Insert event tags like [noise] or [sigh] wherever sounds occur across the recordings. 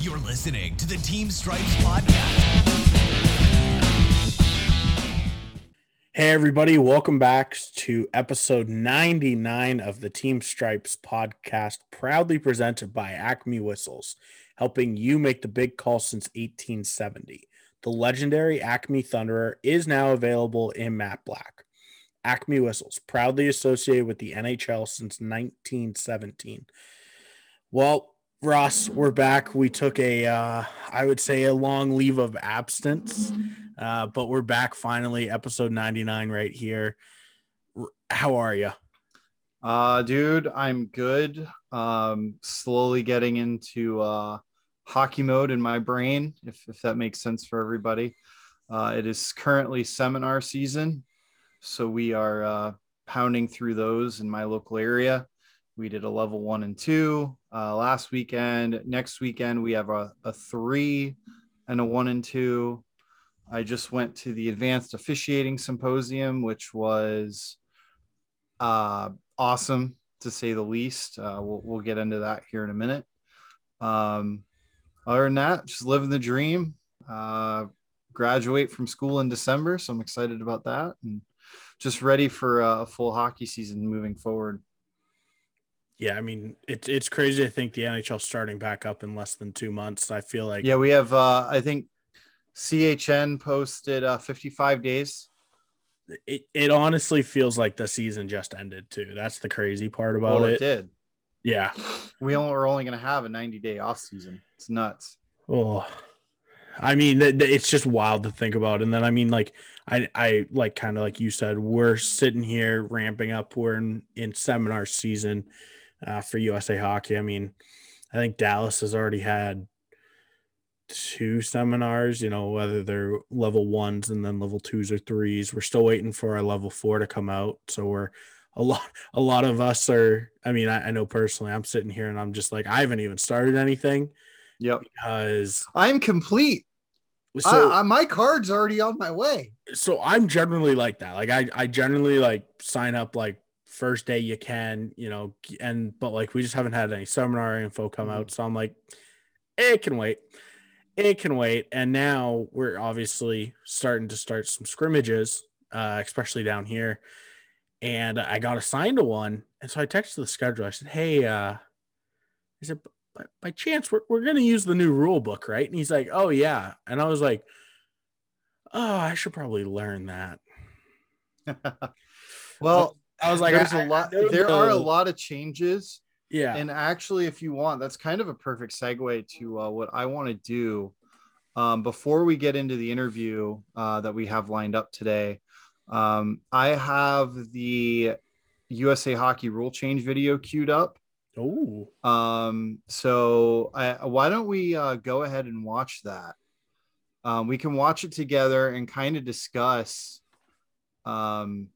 You're listening to the Team Stripes Podcast. Hey, everybody, welcome back to episode 99 of the Team Stripes podcast, proudly presented by Acme Whistles, helping you make the big call since 1870. The legendary Acme Thunderer is now available in matte black. Acme Whistles, proudly associated with the NHL since 1917. Well, Ross, we're back. We took a, uh, I would say, a long leave of absence, uh, but we're back finally. Episode 99 right here. How are you? Uh, dude, I'm good. Um, slowly getting into uh, hockey mode in my brain, if, if that makes sense for everybody. Uh, it is currently seminar season, so we are uh, pounding through those in my local area. We did a level one and two uh, last weekend. Next weekend, we have a, a three and a one and two. I just went to the advanced officiating symposium, which was uh, awesome to say the least. Uh, we'll, we'll get into that here in a minute. Um, other than that, just living the dream. Uh, graduate from school in December, so I'm excited about that and just ready for a full hockey season moving forward. Yeah, I mean, it's it's crazy to think the NHL starting back up in less than two months. I feel like Yeah, we have. Uh, I think CHN posted uh, 55 days. it, it honestly feels like the season just ended too. That's the crazy part about Well, it. it did. Yeah. We only, we're only going to have a 90 day off season. It's nuts. Oh, I mean, it's just wild to think about. And then, I mean, like, I, I like kind of like you said, we're sitting here ramping up. We're in, in seminar season uh, for USA Hockey. I mean, I think Dallas has already had two seminars, you know, whether they're level ones and then level twos or threes. We're still waiting for our level four to come out. So we're a lot, [laughs] a lot of us are, I mean, I, I know personally, I'm sitting here and I'm just like, I haven't even started anything Yep. because I'm complete. so I, I, my card's already on my way. so I'm generally like that. Like I I generally like sign up like first day you can, you know, and but like we just haven't had any seminar info come Mm-hmm. out. So I'm like, it can wait. It can wait. And now we're obviously starting to start some scrimmages, uh, especially down here. And I got assigned to one. And so I texted the schedule. I said, Hey, uh, I said, by, by chance, we're, we're going to use the new rule book, right? And he's like, Oh, yeah. And I was like, Oh, I should probably learn that. [laughs] well, I was like, there's I- a lot. I There are a lot of changes, Yeah. and actually, if you want, that's kind of a perfect segue to uh, what I want to do. Um, before we get into the interview uh, that we have lined up today, um, I have the USA Hockey rule change video queued up. oh, Um, so I, why don't we uh, go ahead and watch that? Um, we can watch it together and kind of discuss um,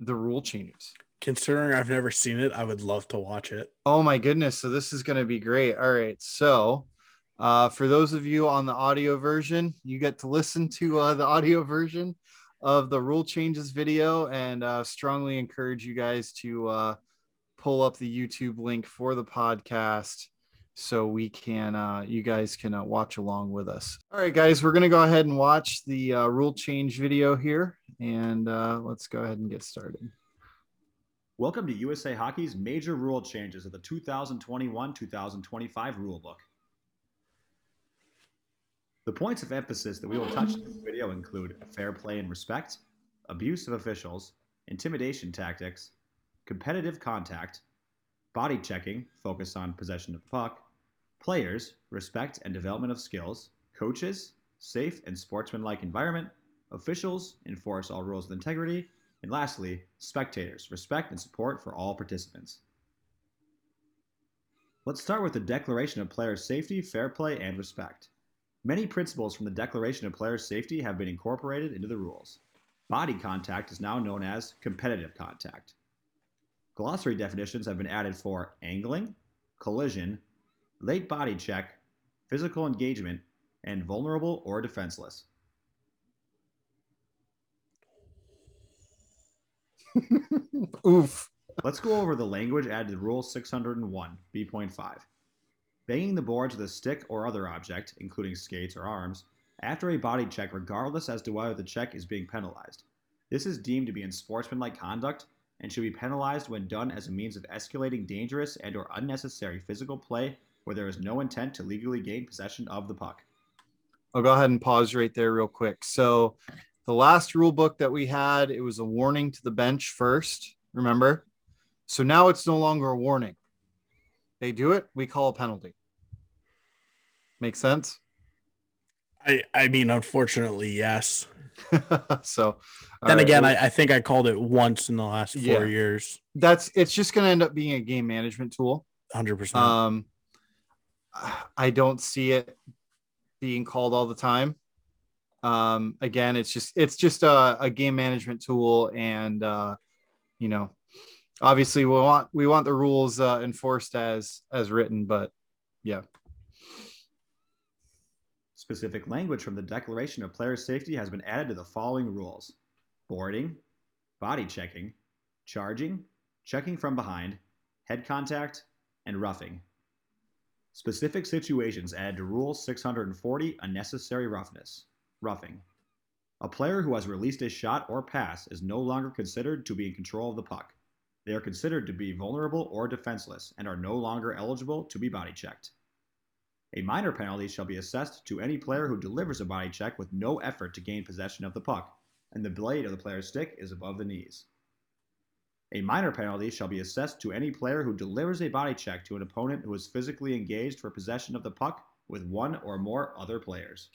the rule changes. considering I've never seen it, I would love to watch it. Oh my goodness. So this is going to be great. All right. So uh, for those of you on the audio version, you get to listen to uh, the audio version of the rule changes video and uh, strongly encourage you guys to uh, pull up the YouTube link for the podcast so we can, uh, you guys can uh, watch along with us. All right, guys, we're going to go ahead and watch the uh, rule change video here and uh, let's go ahead and get started. Welcome to USA Hockey's major rule changes of the 2021 2025 rulebook. The points of emphasis that we will touch in this video include fair play and respect, abuse of officials, intimidation tactics, competitive contact, body checking, focus on possession of puck, players, respect and development of skills, coaches, safe and sportsmanlike environment, officials, enforce all rules of integrity, and lastly, spectators, respect and support for all participants. Let's start with the Declaration of Player Safety, Fair Play, and Respect. Many principles from the Declaration of Player Safety have been incorporated into the rules. Body contact is now known as competitive contact. Glossary definitions have been added for angling, collision, late body check, physical engagement, and vulnerable or defenseless. Oof. Let's go over the language added to Rule 601, B.5. banging the boards with a stick or other object, including skates or arms, after a body check, regardless as to whether the check is being penalized. This is deemed to be in sportsmanlike conduct and should be penalized when done as a means of escalating dangerous and or unnecessary physical play where there is no intent to legally gain possession of the puck. I'll go ahead and pause right there real quick. So the last rule book that we had, it was a warning to the bench first, remember? So now it's no longer a warning. They do it, we call a penalty. Make sense? I, I mean, unfortunately, yes. [laughs] so Then right, again, I, I think I called it once in the last four Yeah. years. that's it's just going to end up being a game management tool. 100%. Um, I don't see it being called all the time. Um, again, it's just it's just a, a game management tool, and uh, you know, obviously we want we want the rules uh, enforced as as written, but yeah, Specific language from the Declaration of Player Safety has been added to the following rules boarding, body checking, charging, checking from behind, head contact, and roughing. Specific situations added to Rule 640 Unnecessary Roughness. Roughing. A player who has released a shot or pass is no longer considered to be in control of the puck. They are considered to be vulnerable or defenseless and are no longer eligible to be body checked. A minor penalty shall be assessed to any player who delivers a body check with no effort to gain possession of the puck, and the blade of the player's stick is above the knees. A minor penalty shall be assessed to any player who delivers a body check to an opponent who is physically engaged for possession of the puck with one or more other players.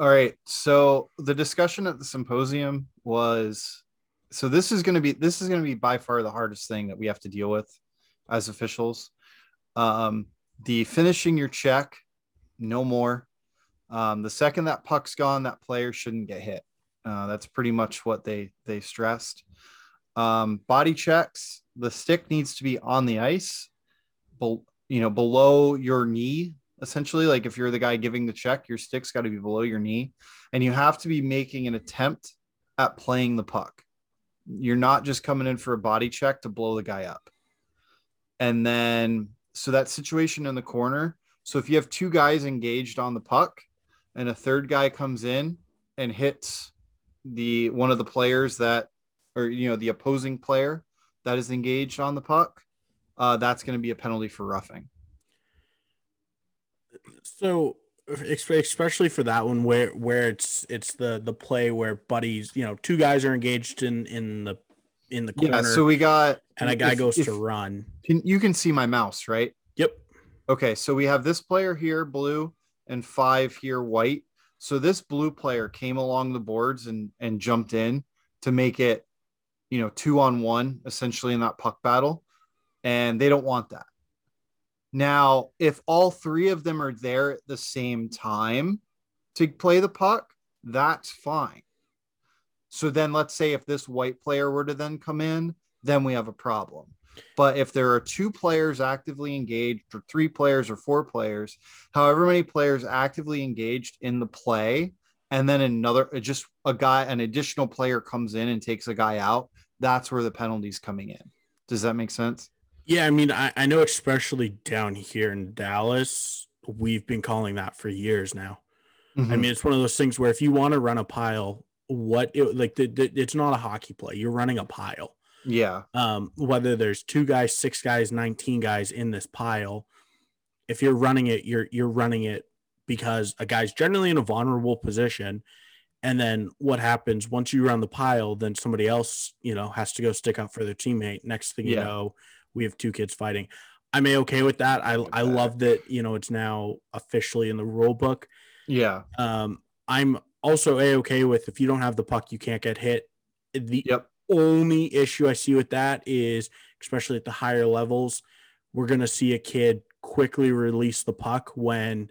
All right. So the discussion at the symposium was so this is going to be this is going to be by far the hardest thing that we have to deal with as officials. Um, the finishing your check, no more. Um, the second that puck's gone, that player shouldn't get hit. Uh, that's pretty much what they they stressed. Um, body checks, the stick needs to be on the ice, bel- you know, below your knee essentially like if you're the guy giving the check your stick's got to be below your knee and you have to be making an attempt at playing the puck. You're not just coming in for a body check to blow the guy up. And then so that situation in the corner so if you have two guys engaged on the puck and a third guy comes in and hits the one of the players that or you know the opposing player that is engaged on the puck uh, that's going to be a penalty for roughing So especially for that one where where it's it's the the play where buddies, you know, two guys are engaged in in the in the corner Yeah, so we got and a guy if- goes if- to run. can- you can see my mouse, right? Yep. Okay, so we have this player here, blue, and five here, white. So this blue player came along the boards and and jumped in to make it, you know, two on one essentially in that puck battle, and they don't want that. Now, if all three of them are there at the same time to play the puck, that's fine. So then let's say if this white player were to then come in, then we have a problem. But if there are two players actively engaged, or three players, or four players, however many players actively engaged in the play, and then another, uh, just a guy, an additional player comes in and takes a guy out, that's where the penalty's coming in. Does that make sense? Yeah, I mean, I, I know especially down here in Dallas, we've been calling that for years now. I Mhm. mean, it's one of those things where if you want to run a pile, what it, like the, the, it's not a hockey play. You're running a pile. yeah, Um, whether there's two guys, six guys, 19 guys in this pile, if you're running it, you're you're running it because a guy's generally in a vulnerable position. And then what happens once you run the pile, then somebody else, you know, has to go stick up for their teammate. Next thing you know, we have two kids fighting. I'm a okay with that. I I love that, you know, it's now officially in the rule book. yeah, Um, I'm also a okay with if you don't have the puck, you can't get hit. The yep, only issue I see with that is, especially at the higher levels, we're going to see a kid quickly release the puck when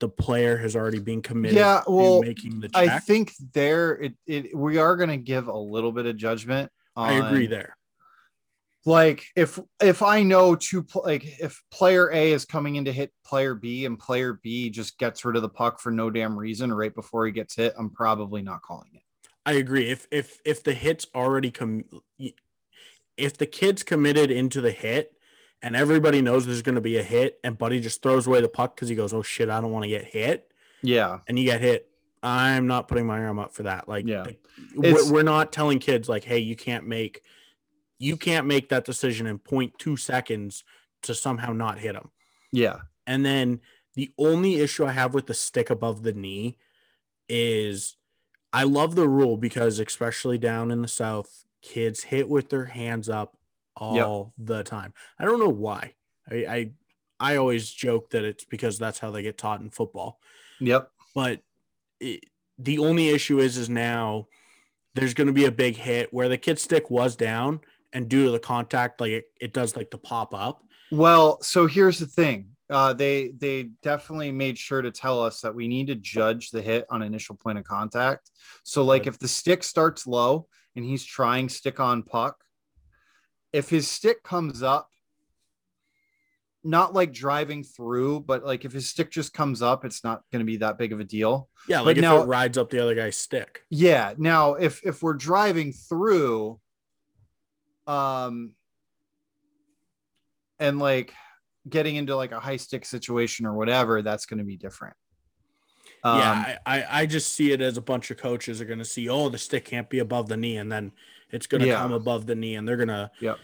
the player has already been committed Yeah, well, making the I think there it, it we are going to give a little bit of judgment. I agree there. Like if if i know two like if player a is coming in to hit player b and player b just gets rid of the puck for no damn reason right before he gets hit i'm probably not calling it I agree. If if if the hit's already come, if the kid's committed into the hit and everybody knows there's going to be a hit, and Buddy just throws away the puck because he goes, "Oh shit, I don't want to get hit," Yeah. and you get hit. I'm not putting my arm up for that. Like, Yeah. we're, we're not telling kids like, "Hey, you can't make, you can't make that decision in 0.2 seconds to somehow not hit him." Yeah. And then the only issue I have with the stick above the knee is I love the rule because especially down in the south, kids hit with their hands up all the time. I don't know why. I, I I always joke that it's because that's how they get taught in football. Yep. But it, the only issue is is now there's going to be a big hit where the kid's stick was down and due to the contact like it, it does like to pop up Well, so here's the thing. Uh, they they definitely made sure to tell us that we need to judge the hit on initial point of contact. So, like, if the stick starts low and he's trying stick on puck, if his stick comes up, not like driving through, but like if his stick just comes up, it's not going to be that big of a deal. Yeah, But like if now- it rides up the other guy's stick. Yeah. Now, if if we're driving through, um, and like getting into like a high stick situation or whatever, that's going to be different. Um, yeah, I, I I just see it as a bunch of coaches are going to see, oh, the stick can't be above the knee, and then it's going to Yeah. come above the knee, and they're gonna, Yep.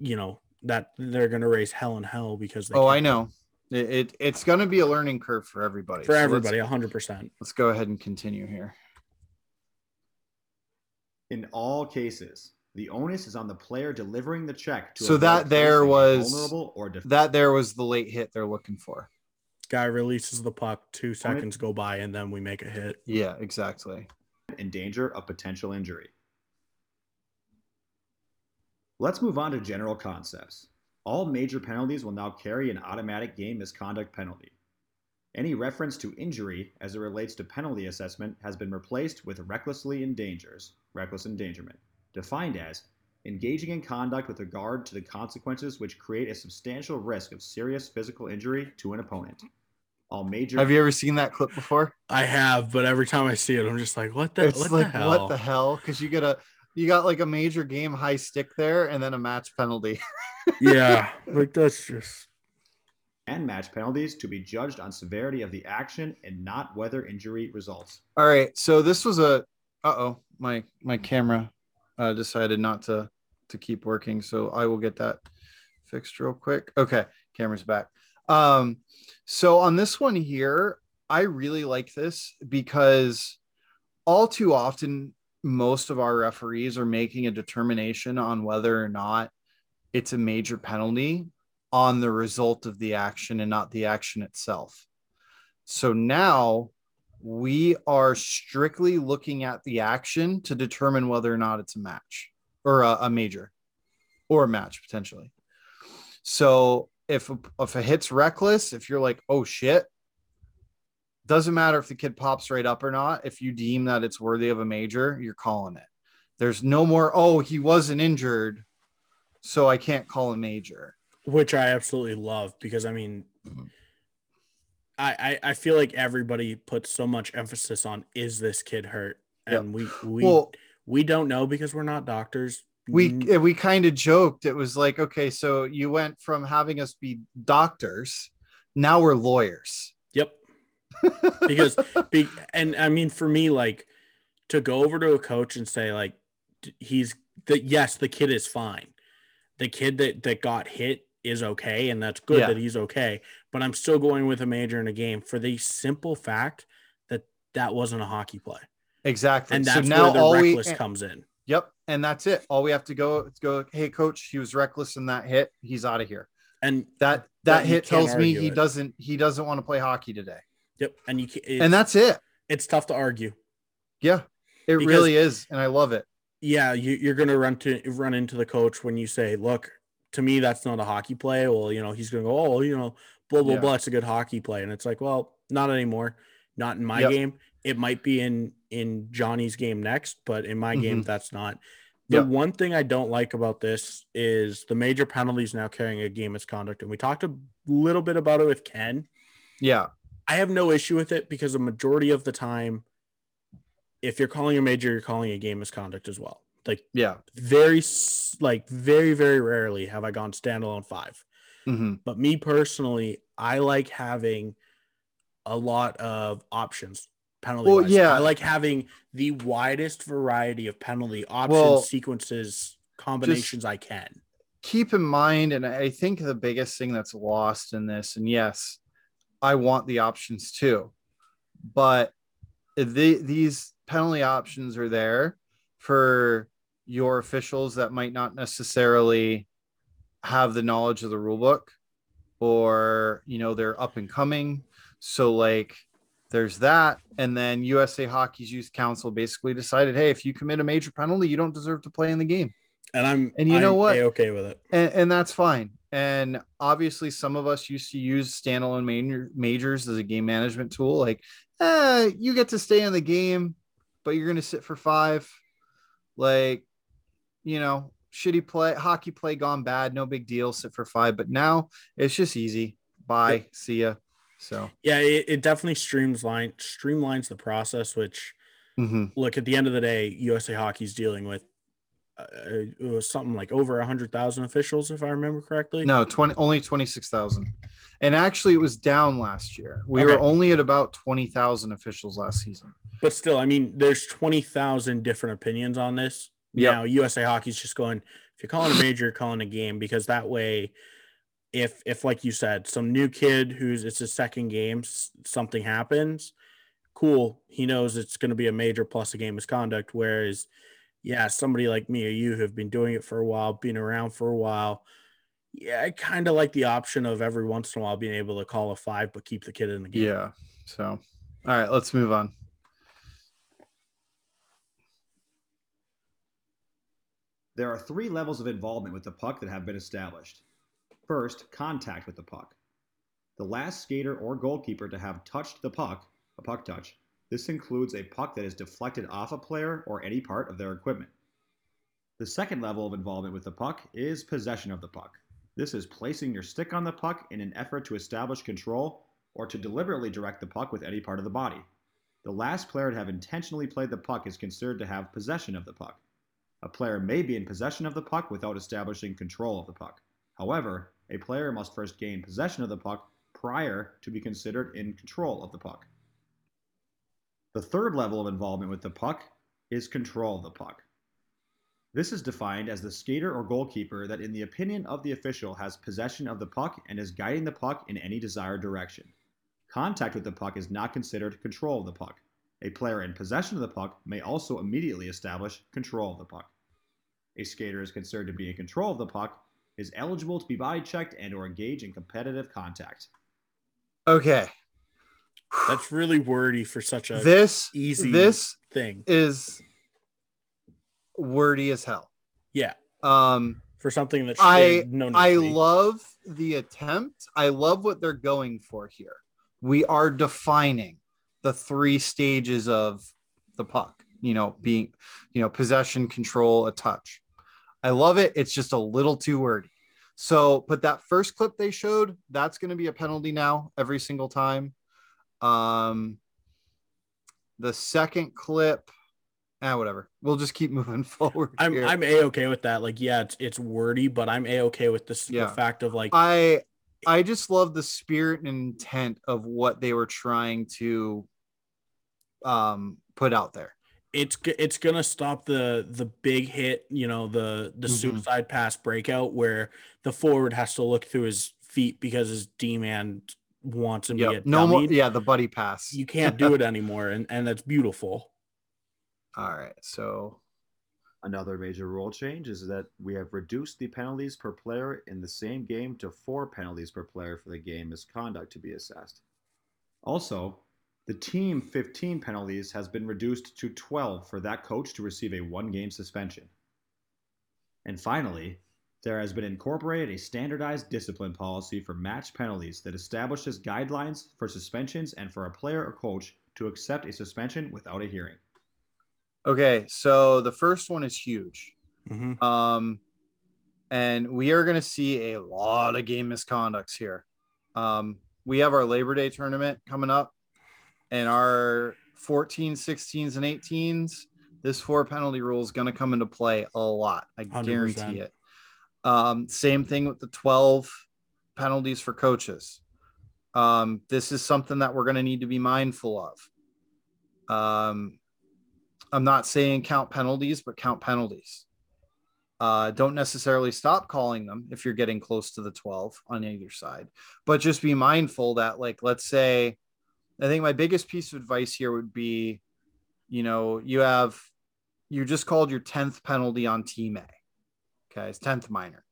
you know, that they're gonna raise hell and hell because they Oh, I can't. know. It, it it's going to be a learning curve for everybody. for So let's- everybody, hundred percent. Let's go ahead and continue here. In all cases, the onus is on the player delivering the check to So that there a was- vulnerable or def- That there was the late hit they're looking for. Guy releases the puck, two seconds go by, and then we make a hit. Yeah, exactly. in danger of potential injury. Let's move on to general concepts. All major penalties will now carry an automatic game misconduct penalty. Any reference to injury as it relates to penalty assessment has been replaced with recklessly endangers, reckless endangerment, defined as engaging in conduct with regard to the consequences which create a substantial risk of serious physical injury to an opponent. All major Have you ever seen that clip before? I have, but every time I see it, I'm just like, what the, it's what like the hell? what the hell? Because you get a you got like a major game high stick there and then a match penalty. [laughs] yeah, like that's just and match penalties to be judged on severity of the action and not whether injury results. All right, so this was a uh oh my my camera uh, decided not to to keep working, so I will get that fixed real quick. Okay, camera's back. Um, so on this one here, I really like this because all too often most of our referees are making a determination on whether or not it's a major penalty on the result of the action and not the action itself. So now we are strictly looking at the action to determine whether or not it's a match or a, a major or a match potentially. So if a, if a hit's reckless, if you're like, oh shit, doesn't matter if the kid pops right up or not. If you deem that it's worthy of a major, you're calling it. There's no more, oh, he wasn't injured, so I can't call a major. which I absolutely love because I mean, Mhm. I, I I feel like everybody puts so much emphasis on is this kid hurt, Yep. and we we well, we don't know because we're not doctors. we Mm, we kind of joked. It was like okay so you went from having us be doctors now we're lawyers. Yep. Because be, and I mean for me like to go over to a coach and say like he's the yes the kid is fine, the kid that that got hit is okay and that's good Yeah. that he's okay, but I'm still going with a major in a game for the simple fact that that wasn't a hockey play. exactly and so now where the all we reckless comes in. yep and that's it all we have to go is go hey coach he was reckless in that hit he's out of here And that that hit tells me he it. doesn't he doesn't want to play hockey today yep, and you can, and that's it it's tough to argue. yeah it Because- really is and i love it Yeah, you, you're gonna run to run into the coach when you say, "Look, to me, that's not a hockey play." Well, you know, he's gonna go, "Oh, you know, blah blah Yeah. blah, it's a good hockey play," and it's like, well, not anymore. Not in my Yep. game. It might be in in Johnny's game next, but in my game, Mhm. that's not. The Yep. one thing I don't like about this is the major penalties now carrying a game misconduct, and we talked a little bit about it with Ken. yeah I have no issue with it because the majority of the time, if you're calling a major, you're calling a game misconduct as well. Like yeah very, like very, very rarely have I gone standalone five. Mhm. But me personally, I like having a lot of options penalty. Well, yeah. I like having the widest variety of penalty options, Well, sequences, combinations I can. keep in mind, and I think the biggest thing that's lost in this, and yes, I want the options too, but the, these penalty options are there for your officials that might not necessarily have the knowledge of the rule book or you know they're up and coming so like there's that and then usa hockey's youth council basically decided hey if you commit a major penalty you don't deserve to play in the game And I'm And you know I'm what? okay with it. and, and that's fine. And obviously, some of us used to use standalone major, majors as a game management tool. Like, eh, you get to stay in the game, but you're going to sit for five. Like, you know, shitty play, hockey play gone bad, no big deal, sit for five. But now it's just easy. Bye, see ya. So, Yeah, it, it definitely streamlines streamlines the process. Which mhm. look at the end of the day, USA Hockey's dealing with uh, it was something like over a hundred thousand officials, if I remember correctly. no, 20, only 26,000. And actually, it was down last year. We Okay. were only at about 20,000 officials last season. But still, I mean, there's 20,000 different opinions on this. Yep. Now, USA Hockey's just going, if you're calling a major, you're calling a game because that way, if, if like you said, some new kid who's it's his second game, something happens, cool. He knows it's going to be a major plus a game misconduct. Whereas, yeah, somebody like me or you who have been doing it for a while, been around for a while. Yeah, I kind of like the option of every once in a while being able to call a five, but keep the kid in the game. Yeah. So, all right, let's move on. There are three levels of involvement with the puck that have been established. First, contact with the puck. The last skater or goalkeeper to have touched the puck, a puck touch, this includes a puck that is deflected off a player or any part of their equipment. The second level of involvement with the puck is possession of the puck. This is placing your stick on the puck in an effort to establish control or to deliberately direct the puck with any part of the body. The last player to have intentionally played the puck is considered to have possession of the puck. A player may be in possession of the puck without establishing control of the puck. However, a player must first gain possession of the puck prior to be considered in control of the puck. The third level of involvement with the puck is control of the puck. This is defined as the skater or goalkeeper that, in the opinion of the official, has possession of the puck and is guiding the puck in any desired direction. Contact with the puck is not considered control of the puck. A player in possession of the puck may also immediately establish control of the puck. A skater is considered to be in control of the puck, is eligible to be body checked and or engage in competitive contact. Okay. That's really wordy for such a This easy this thing. is wordy as hell. Yeah. Um For something that I should no I to love the attempt. I love what they're going for here. We are defining the three stages of the puck, you know, being, you know, possession, control, a touch. I love it. It's just a little too wordy. So, but that first clip they showed, that's going to be a penalty now every single time. Um, the second clip, ah, whatever. We'll just keep [laughs] moving forward. I'm here. I'm a okay with that. Like, yeah, it's it's wordy, but I'm a okay with this Yeah. the fact of like I I just love the spirit and intent of what they were trying to um put out there. it's it's gonna stop the the big hit, you know, the the Mhm. suicide pass breakout where the forward has to look through his feet because his D man wants him to get No more yeah, the buddy pass. You can't do it anymore, and and that's beautiful. [laughs] All right. So Another major rule change is that we have reduced the penalties per player in the same game to four penalties per player for the game misconduct to be assessed. Also, the team 15 penalties has been reduced to 12 for that coach to receive a one game suspension. And finally, there has been incorporated a standardized discipline policy for match penalties that establishes guidelines for suspensions and for a player or coach to accept a suspension without a hearing. okay, so the first one is huge. Mhm. Um and we are gonna see a lot of game misconducts here. Um we have our Labor Day tournament coming up and our 14, 16s, and 18s. This four penalty rule is going to come into play a lot. I 100%. guarantee it. Um, same thing with the 12 penalties for coaches. Um, this is something that we're going to need to be mindful of. Um, I'm not saying count penalties, but count penalties. Uh, don't necessarily stop calling them if you're getting close to the 12 on either side, but just be mindful that, like, let's say, I think my biggest piece of advice here would be, you know, you have, you just called your 10th penalty on team A. Okay. It's 10th minor.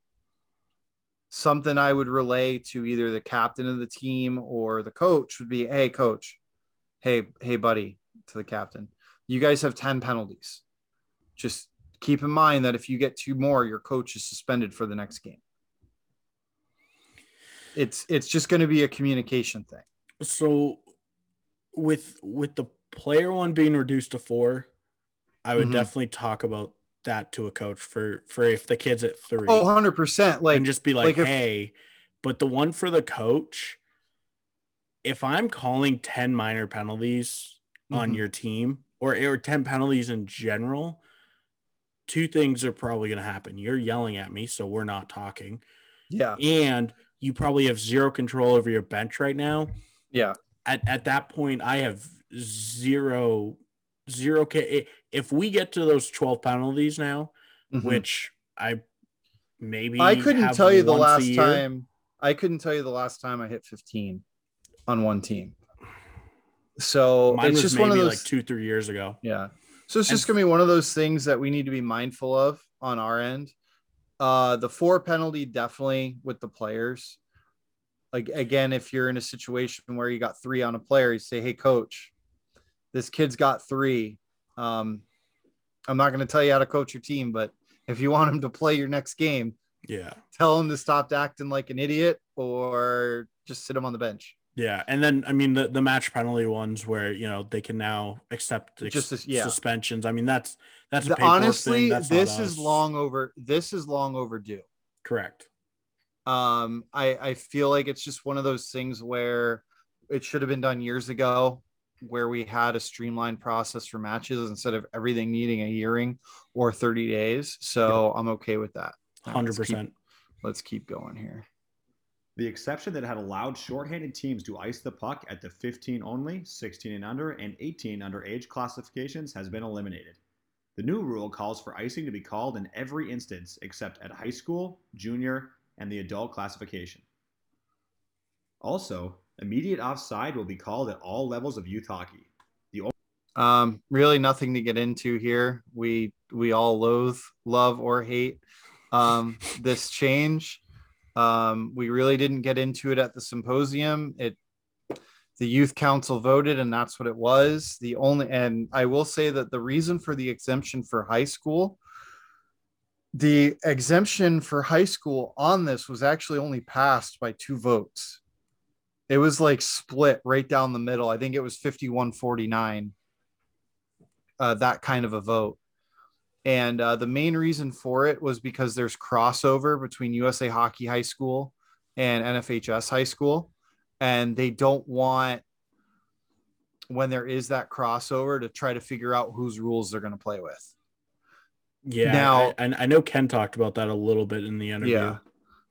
Something I would relay to either the captain of the team or the coach would be, Hey, coach, hey, hey, buddy, to the captain, you guys have 10 penalties. Just keep in mind that if you get two more, your coach is suspended for the next game. It's it's just going to be a communication thing. So with with the player one being reduced to four, I would Mhm. definitely talk about that to a coach for for if the kid's at three. Oh, 100%. Like, and just be like, like if- hey, but the one for the coach, if I'm calling 10 minor penalties on Mhm. your team or, or 10 penalties in general, two things are probably going to happen. You're yelling at me, so we're not talking. yeah, And you probably have zero control over your bench right now. yeah. At, at that point, I have zero, zero. K. If we get to those 12 penalties now, Mhm. which I maybe I couldn't tell you the last time. I couldn't tell you the last time I hit 15 on one team. So Mine it's was just one of those. like two, three years ago. Yeah. So it's And- just gonna be one of those things that we need to be mindful of on our end. Uh the four penalty definitely with the players. Like again, if you're in a situation where you got three on a player, you say, Hey coach, this kid's got three. Um I'm not gonna tell you how to coach your team, but if you want him to play your next game, Yeah. tell him to stop acting like an idiot or just sit him on the bench. Yeah. And then, I mean, the, the match penalty ones where, you know, they can now accept ex- Just yeah. suspensions. I mean, that's, that's The- honestly. That's this is long over this is long overdue. Correct. Um i i feel like it's just one of those things where it should have been done years ago where we had a streamlined process for matches instead of everything needing a hearing or 30 days so i'm okay with that All right, let's keep- 100%. let's keep going here The exception that had allowed shorthanded teams to ice the puck at the 15 only, 16 and under, and 18 under age classifications has been eliminated. The new rule calls for icing to be called in every instance except at high school, junior, and the adult classification. Also, immediate offside will be called at all levels of youth hockey. The only- um really nothing to get into here we we all loathe love or hate um this change um we really didn't get into it at the symposium it the youth council voted and that's what it was the only and i will say that the reason for the exemption for high school the exemption for high school on this was actually only passed by two votes it was like split right down the middle i think it was 51 49 uh, that kind of a vote. And uh, the main reason for it was because there's crossover between USA Hockey High School and NFHS High School. And they don't want, when there is that crossover, to try to figure out whose rules they're going to play with. Yeah. Now- I, I know Ken talked about that a little bit in the interview. Yeah.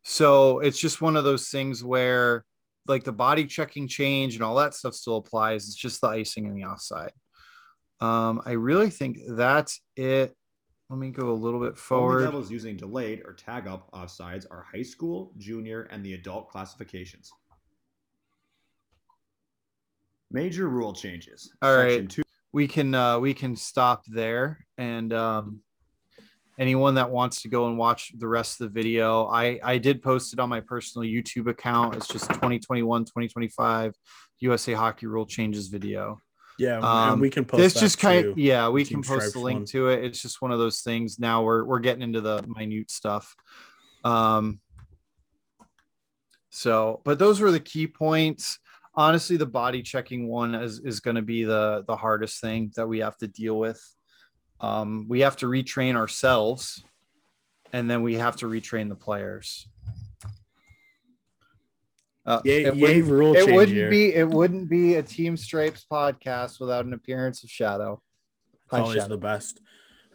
So it's just one of those things where, like, the body checking change and all that stuff still applies. It's just the icing and the offside. Um, I really think that's it. Let me go a little bit Only forward. levels using delayed or tag up offsides are high school, junior, and the adult classifications. Major rule changes. All right. Section two- we can uh we can stop there and um anyone that wants to go and watch the rest of the video i i did post it on my personal youtube account. It's just 2021 2025 usa hockey rule changes video. Yeah. and Um, we can post this just kind of yeah we Team can post the link one. to it. It's just one of those things. Now we're we're getting into the minute stuff. Um so but those were the key points. Honestly the body checking one is is going to be the the hardest thing that we have to deal with um we have to retrain ourselves and then we have to retrain the players uh, Yay, it yay wouldn't- rule it wouldn't here. be it wouldn't be a team stripes podcast without an appearance of shadow Hi, always Shadow. the best.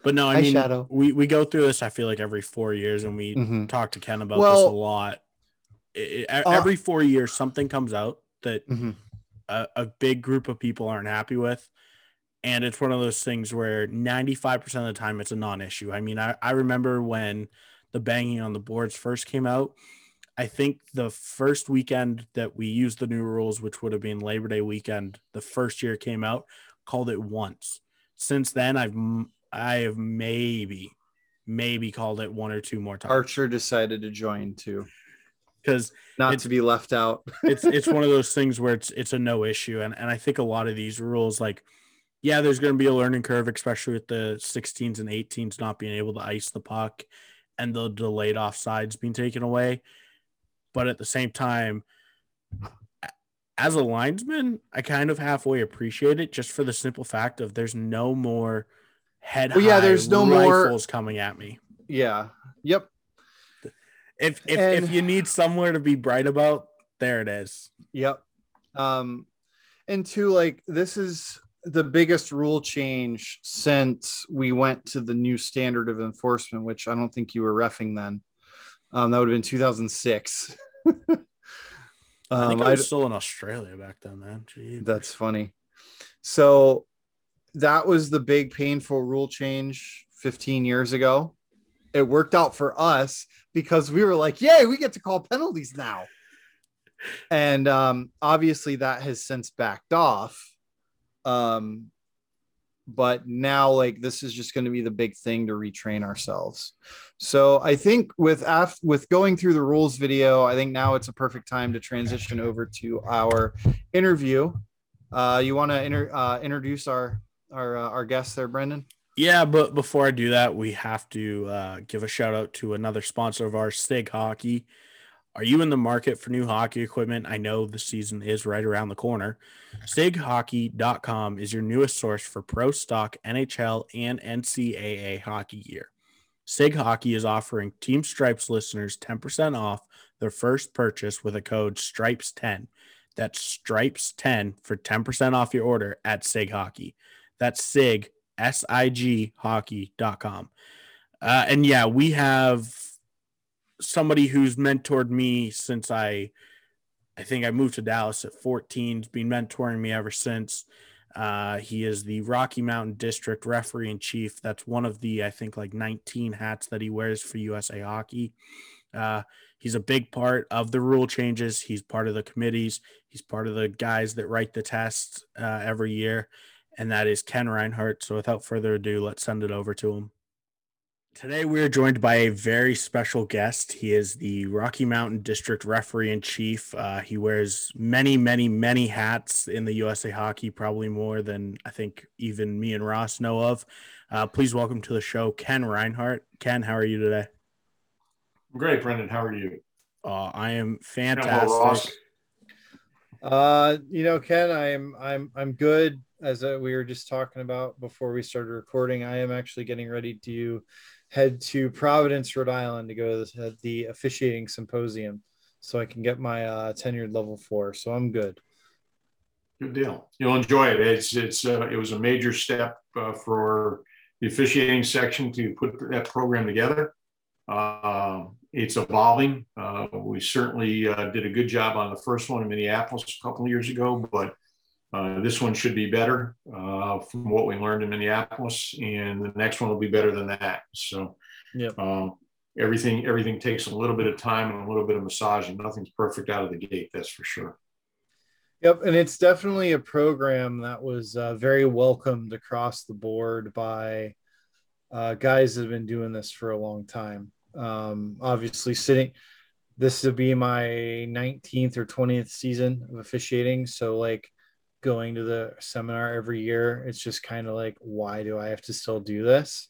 But no, I Hi, mean, Shadow. we we go through this. I feel like every four years, and we Mhm. talk to Ken about Well, this a lot. it, Uh, every four years, something comes out that Mhm. a, a big group of people aren't happy with. And it's one of those things where 95% of the time it's a non issue. I mean, I, I remember when the banging on the boards first came out. I think the first weekend that we used the new rules, which would have been Labor Day weekend, the first year came out, called it once. Since then, I've i have maybe maybe called it one or two more times Archer decided to join too, because not to be left out. it's it's one of [laughs] those things where it's it's a no issue and and I think a lot of these rules like yeah there's going to be a learning curve especially with the 16s and 18s not being able to ice the puck and the delayed offsides being taken away but at the same time as a linesman I kind of halfway appreciate it just for the simple fact of there's no more head Well, yeah, there's no more- rifles coming at me yeah. Yep. if if, And- if you need somewhere to be bright about there it is Yep. Um, and two, like this is the biggest rule change since we went to the new standard of enforcement, which I don't think you were refing then. Um, that would have been 2006. [laughs] I think um, I was still in Australia back then, man. Gee. that's funny. So that was the big painful rule change 15 years ago. It worked out for us because we were like, yay, we get to call penalties now. And um, obviously that has since backed off. Um, but now like this is just going to be the big thing to retrain ourselves. So I think with af- with going through the rules video, I think now it's a perfect time to transition over to our interview. Uh, you want to inter- uh, introduce our our uh, our guest there, Brendan? Yeah, but before I do that, we have to uh, give a shout out to another sponsor of our Sig Hockey. Are you in the market for new hockey equipment? I know the season is right around the corner. SigHockey.com is your newest source for pro stock NHL and NCAA hockey gear. Sig Hockey is offering Team Stripes listeners 10% off their first purchase with a code STRIPES10. That's STRIPES10 for 10% off your order at Sig Hockey. That's Sig, S I G hockey.com. Uh, and yeah, we have somebody who's mentored me since I, I think I moved to Dallas at 14. He's been mentoring me ever since. Uh, he is the Rocky Mountain District referee in chief. That's one of the, I think, like 19 hats that he wears for USA Hockey. Uh, he's a big part of the rule changes. He's part of the committees. He's part of the guys that write the tests uh, every year, and that is Ken Reinhardt. So, without further ado, let's send it over to him. Today, we are joined by a very special guest. He is the Rocky Mountain District Referee in Chief. Uh, he wears many, many, many hats in the USA Hockey, probably more than I think even me and Ross know of. Uh, please welcome to the show, Ken Reinhardt. Ken, how are you today? Great, Brendan. How are you? Uh, I am fantastic. Uh, you know, Ken, I'm I'm I'm good. As uh, we were just talking about before we started recording, I am actually getting ready to head to Providence, Rhode Island, to go to the, the officiating symposium, so I can get my uh, tenured level four. So I'm good. Good deal. You'll enjoy it. It's it's uh, it was a major step uh, for the officiating section to put that program together. Uh, it's evolving. Uh, we certainly uh, did a good job on the first one in Minneapolis a couple of years ago, but uh, this one should be better uh, from what we learned in Minneapolis, and the next one will be better than that. So, Yep. um, everything everything takes a little bit of time and a little bit of massaging. Nothing's perfect out of the gate, that's for sure. Yep, and it's definitely a program that was uh, very welcomed across the board by uh, guys that have been doing this for a long time. Um, obviously, sitting this will be my 19th or 20th season of officiating, so like going to the seminar every year, it's just kind of like, why do I have to still do this?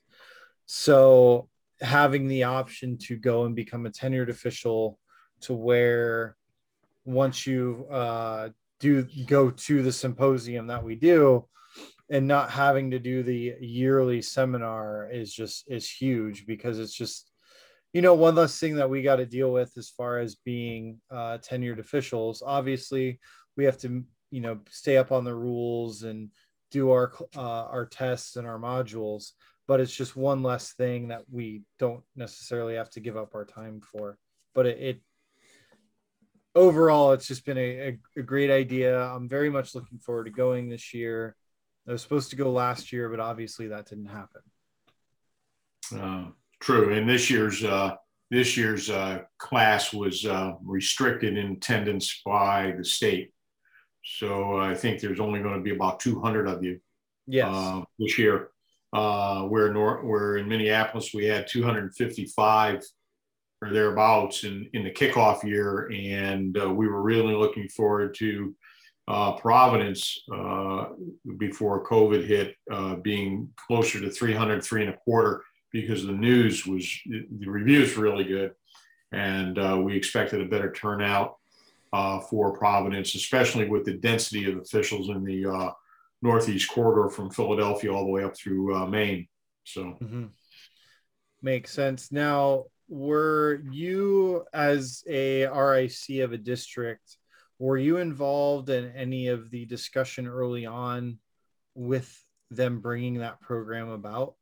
So having the option to go and become a tenured official to where once you uh, do go to the symposium that we do and not having to do the yearly seminar is just is huge because it's just you know one less thing that we got to deal with as far as being uh, tenured officials obviously we have to you know stay up on the rules and do our uh, our tests and our modules but it's just one less thing that we don't necessarily have to give up our time for but it, it overall, it's just been a, a, a great idea. I'm very much looking forward to going this year. I was supposed to go last year, but obviously that didn't happen. Uh, true, and this year's uh, this year's uh, class was uh, restricted in attendance by the state, so I think there's only going to be about 200 of you Yes. uh, this year. Uh, where nor- where in Minneapolis we had 255 or thereabouts in, in the kickoff year, and uh, we were really looking forward to uh, Providence uh, before COVID hit uh, being closer to 300, three and a quarter because the news was the reviews really good, and uh, we expected a better turnout uh, for Providence, especially with the density of officials in the uh, northeast corridor from Philadelphia all the way up through uh, Maine. So Mhm. Makes sense. Now, were you as a RIC of a district, were you involved in any of the discussion early on with them bringing that program about?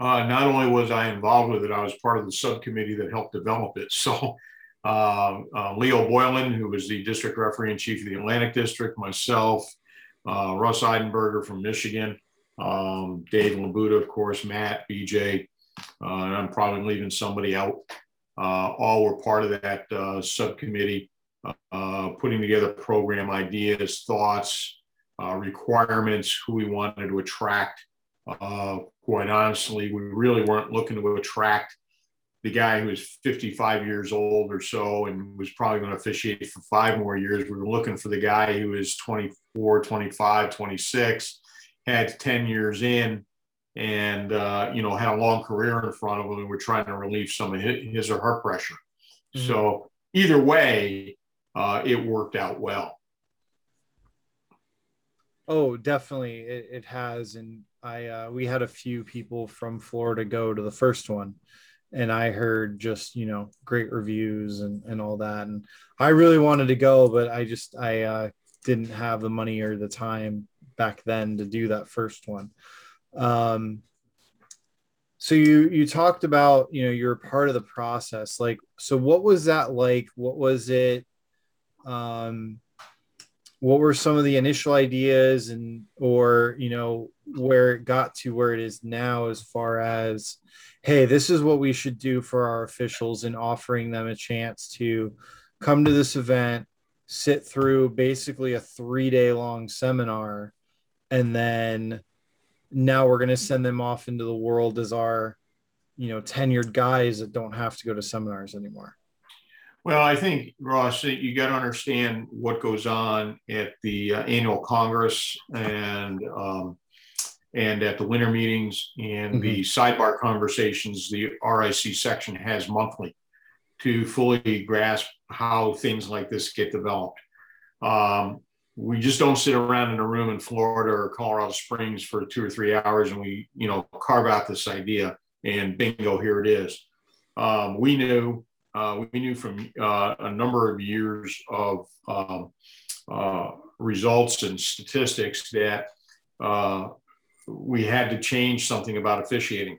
uh, not only was I involved with it, I was part of the subcommittee that helped develop it. [laughs] So uh, uh, Leo Boylan, who was the district referee and chief of the Atlantic District, myself, uh, Russ Eidenberger from Michigan, um, Dave Labuda, of course, Matt, BJ, uh, and I'm probably leaving somebody out. Uh, all were part of that uh, subcommittee, putting together program ideas, thoughts, requirements, who we wanted to attract. Quite honestly, we really weren't looking to attract the guy who was 55 years old or so and was probably going to officiate for five more years. We were looking for the guy who was 24, 25, 26, had 10 years in, and uh, you know had a long career in front of him. And we're trying to relieve some of his, or her pressure. Mhm. So either way, uh, it worked out well. Oh, definitely, it, it has. And I, uh, we had a few people from Florida go to the first one, and I heard just you know great reviews and and all that. And I really wanted to go, but I just I uh, didn't have the money or the time back then to do that first one. Um, so you you talked about you know you're part of the process. Like, so what was that like? What was it? Um, what were some of the initial ideas and or you know where it got to where it is now as far as hey this is what we should do for our officials and offering them a chance to come to this event sit through basically a three day long seminar and then now we're going to send them off into the world as our you know tenured guys that don't have to go to seminars anymore. Well, I think Ross, you got to understand what goes on at the uh, annual Congress and um, and at the winter meetings and the sidebar conversations the RIC section has monthly to fully grasp how things like this get developed. Um, we just don't sit around in a room in Florida or Colorado Springs for two or three hours and we, you know, carve out this idea and bingo, here it is. Um, we knew uh, we knew from uh, a number of years of um, uh, results and statistics that uh, we had to change something about officiating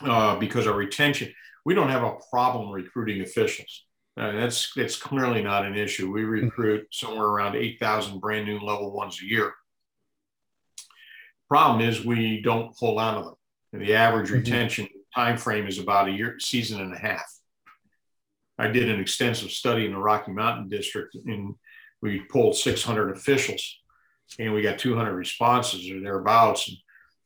uh, because our retention. We don't have a problem recruiting officials. Uh, that's that's clearly not an issue. We recruit somewhere around eight thousand brand new level ones a year. Problem is we don't hold on to them. And the average Mhm. retention time frame is about a year, season and a half. I did an extensive study in the Rocky Mountain District, and we pulled 600 officials, and we got 200 responses or thereabouts.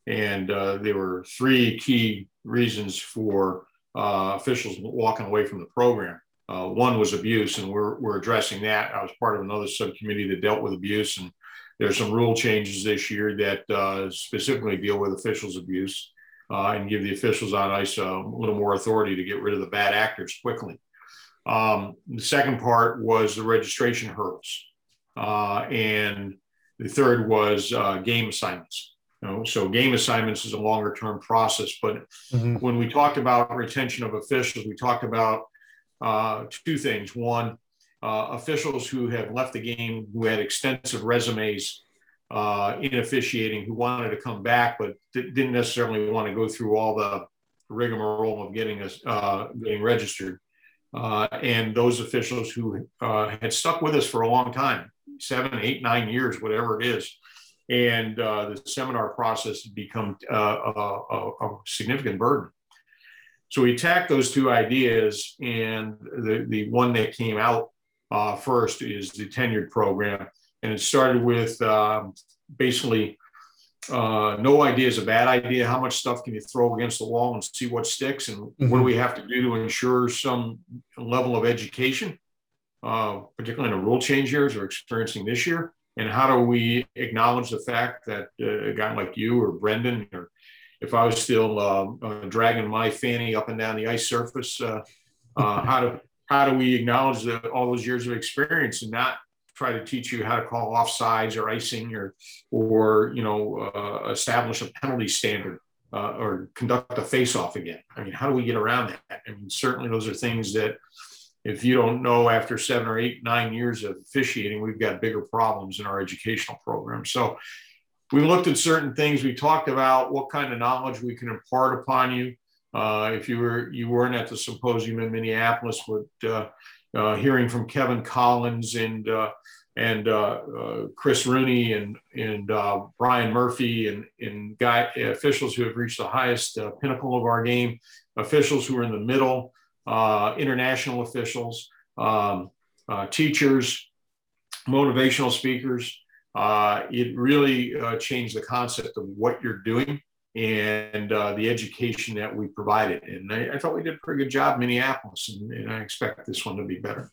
And, uh, there were three key reasons for uh, officials walking away from the program. Uh, one was abuse, and we're, we're addressing that. I was part of another subcommittee that dealt with abuse, and there's some rule changes this year that uh, specifically deal with officials abuse uh, and give the officials on ice a little more authority to get rid of the bad actors quickly. Um, the second part was the registration hurdles. Uh, and the third was uh, game assignments. You know, so game assignments is a longer term process. But when we talked about retention of officials, we talked about uh, two things. One, uh, officials who have left the game who had extensive resumes uh, in officiating who wanted to come back but di- didn't necessarily want to go through all the rigmarole of getting us uh, getting registered uh, and those officials who uh, had stuck with us for a long time seven, eight, nine years, whatever it is. And uh, the seminar process had become uh, a, a, significant burden. So we attacked those two ideas, and the, the one that came out uh, first is the tenured program. And it started with um, basically uh, no idea is a bad idea. How much stuff can you throw against the wall and see what sticks? And mm-hmm. what do we have to do to ensure some level of education, uh, particularly in the rule change years we're experiencing this year? And how do we acknowledge the fact that uh, a guy like you or Brendan, or if I was still uh, uh, dragging my fanny up and down the ice surface, uh, [laughs] how do how do we acknowledge the, all those years of experience and not try to teach you how to call offsides or icing or, or you know, uh, establish a penalty standard uh, or conduct a face-off again. I mean, how do we get around that? I mean, certainly those are things that if you don't know after seven or eight, nine years of officiating, we've got bigger problems in our educational program. So we looked at certain things. We talked about what kind of knowledge we can impart upon you. Uh, if you were you weren't at the symposium in Minneapolis, but uh, uh, hearing from Kevin Collins and uh, and uh, uh, Chris Rooney and and Brian Murphy and and guy officials who have reached the highest pinnacle of our game, officials who are in the middle, international officials, um, teachers, motivational speakers. it really changed the concept of what you're doing and uh, the education that we provided. And I, I, thought we did a pretty good job in Minneapolis, and, and I expect this one to be better.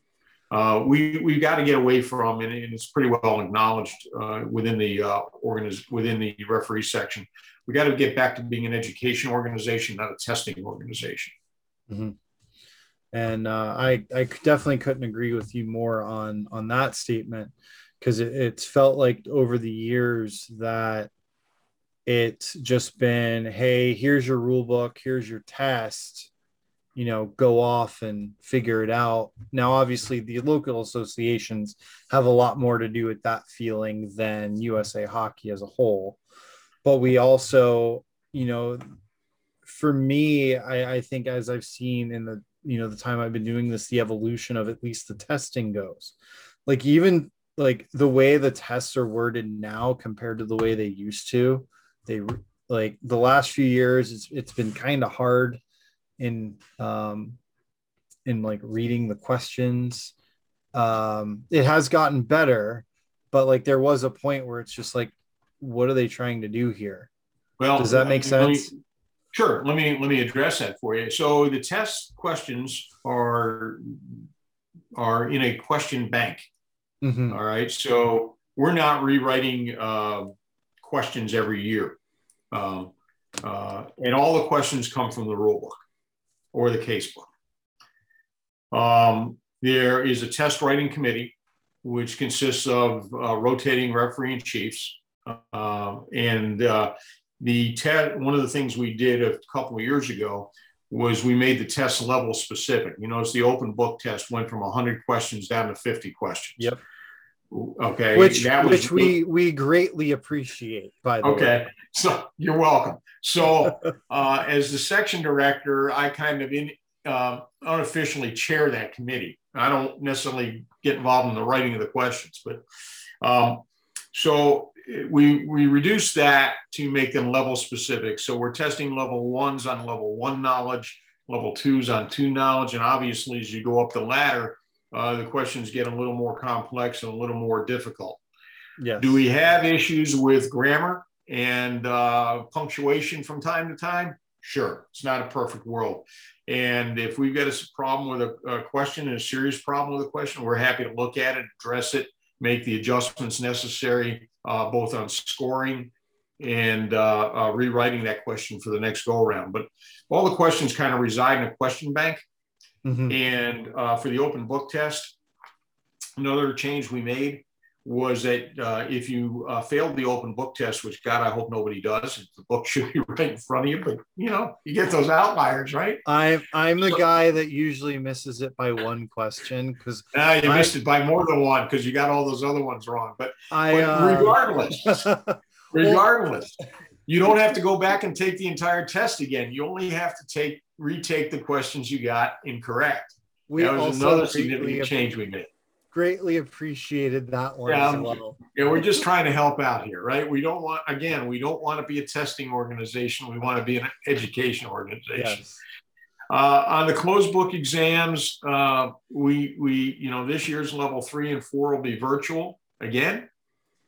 Uh, we we got to get away from, and, and it's pretty well acknowledged uh, within the uh, organiz- within the referee section. We got to get back to being an education organization, not a testing organization. Mm-hmm. And uh, I I definitely couldn't agree with you more on on that statement because it, it's felt like over the years that it's just been hey here's your rule book here's your test you know go off and figure it out. Now obviously the local associations have a lot more to do with that feeling than usa hockey as a whole. But we also you know for me I, I think as i've seen in the you know the time i've been doing this the evolution of at least the testing goes. Like even like the way the tests are worded now compared to the way they used to they like the last few years it's, it's been kind of hard in um in like reading the questions. Um it has gotten better but like there was a point where it's just like what are they trying to do here? Well does that make sense sure let me let me address that for you so the test questions are are in a question bank mm-hmm. all right so we're not rewriting uh, questions every year. Um, uh, and all the questions come from the rule book or the case book. Um, there is a test writing committee, which consists of uh, rotating referee and chiefs. Uh, and uh, the test one of the things we did a couple of years ago was we made the test level specific. You notice the open book test went from 100 questions down to 50 questions. Yep. Okay. Which was, which we we greatly appreciate. By the okay. way. Okay. So you're welcome. So uh, as the section director, I kind of in uh, unofficially chair that committee. I don't necessarily get involved in the writing of the questions, but um, so we we reduce that to make them level specific. So we're testing level ones on level one knowledge, level twos on two knowledge, and obviously as you go up the ladder uh, the questions get a little more complex and a little more difficult. Yes. Do we have issues with grammar and uh, punctuation from time to time? Sure, it's not a perfect world. And if we've got a problem with a, a question and a serious problem with a question, we're happy to look at it, address it, make the adjustments necessary, uh, both on scoring and uh, uh, rewriting that question for the next go around. But all the questions kind of reside in a question bank. Mm-hmm. And uh, for the open book test, another change we made was that uh, if you uh, failed the open book test, which God, I hope nobody does, the book [laughs] should be right in front of you, but you know, you get those outliers, right? I'm I'm the guy that usually misses it by one question because [laughs] now you I, missed it by more than one because you got all those other ones wrong. But, I, but uh, regardless, [laughs] regardless, you don't have to go back and take the entire test again. You only have to take retake the questions you got incorrect. We that was another significant change we made. Greatly appreciated that one Yeah, as well. Yeah, we're just trying to help out here, right? We don't want, again, we don't want to be a testing organization. We want to be an education organization. Yes. Uh, on the closed book exams, uh, we we you know this year's level three and four will be virtual again,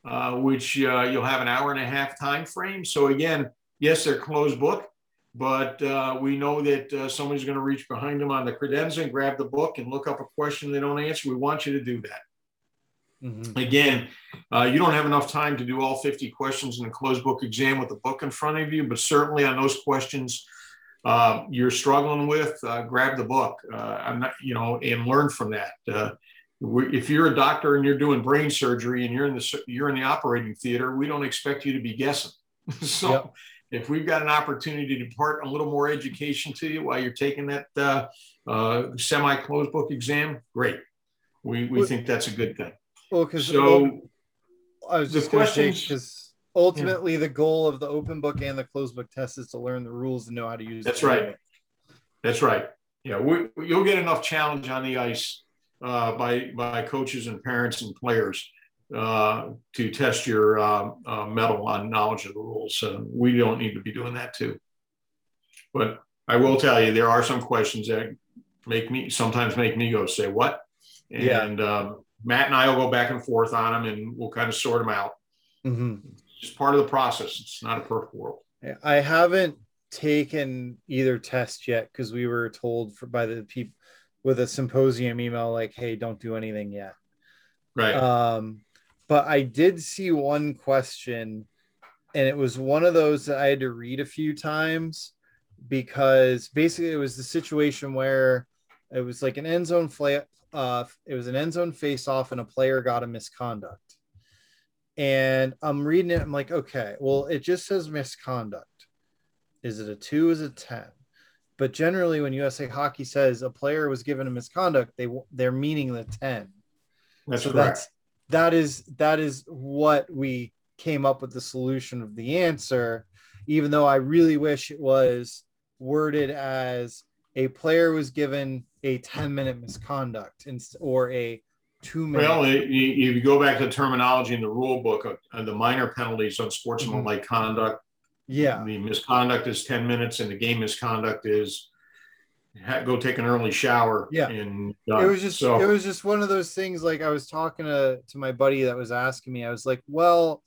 uh, which uh, you'll have an hour and a half time frame. So again, yes, they're closed book, but uh, we know that uh, somebody's going to reach behind them on the credenza and grab the book and look up a question they don't answer. We want you to do that. Mhm. Again, uh, you don't have enough time to do all 50 questions in a closed book exam with the book in front of you, but certainly on those questions uh, you're struggling with, uh, grab the book. Uh, I'm not, you know, and learn from that. Uh, if you're a doctor and you're doing brain surgery and you're in the you're in the operating theater, we don't expect you to be guessing. [laughs] so. Yep. If we've got an opportunity to impart a little more education to you while you're taking that uh, uh, semi-closed book exam, great. We, we Well- think that's a good thing. Well, because So I was the just going to say because ultimately the goal of the open book and the closed book test is to learn the rules and know how to use. That's right. That's right. Yeah, we, you'll get enough challenge on the ice uh, by by coaches and parents and players uh, to test your uh, uh, mettle on knowledge of the rules. So we don't need to be doing that too. But I will tell you, there are some questions that make me sometimes make me go say what, Yeah. and um, Matt and I will go back and forth on them, and we'll kind of sort them out. Mhm. It's just part of the process. It's not a perfect world. I haven't taken either test yet because we were told for by the people with a symposium email like, "Hey, don't do anything yet." Right. Um, but I did see one question, and it was one of those that I had to read a few times because basically it was the situation where it was like an end zone fla- uh, it was an end zone face off, and a player got a misconduct. And I'm reading it, I'm like, okay, well, it just says misconduct. Is it a two? Is it 10? But generally, when USA Hockey says a player was given a misconduct, they they're meaning the 10 That's so correct. that's that is that is what we came up with the solution of the answer even though i really wish it was worded as a player was given a 10 minute misconduct or a two minute Well, if you go back to the terminology in the rule book, uh, the minor penalties on sportsmanlike conduct, yeah. The misconduct is 10 minutes and the game misconduct is go take an early shower. Yeah. And it was just so, it was just one of those things like i was talking to to my buddy that was asking me i was like well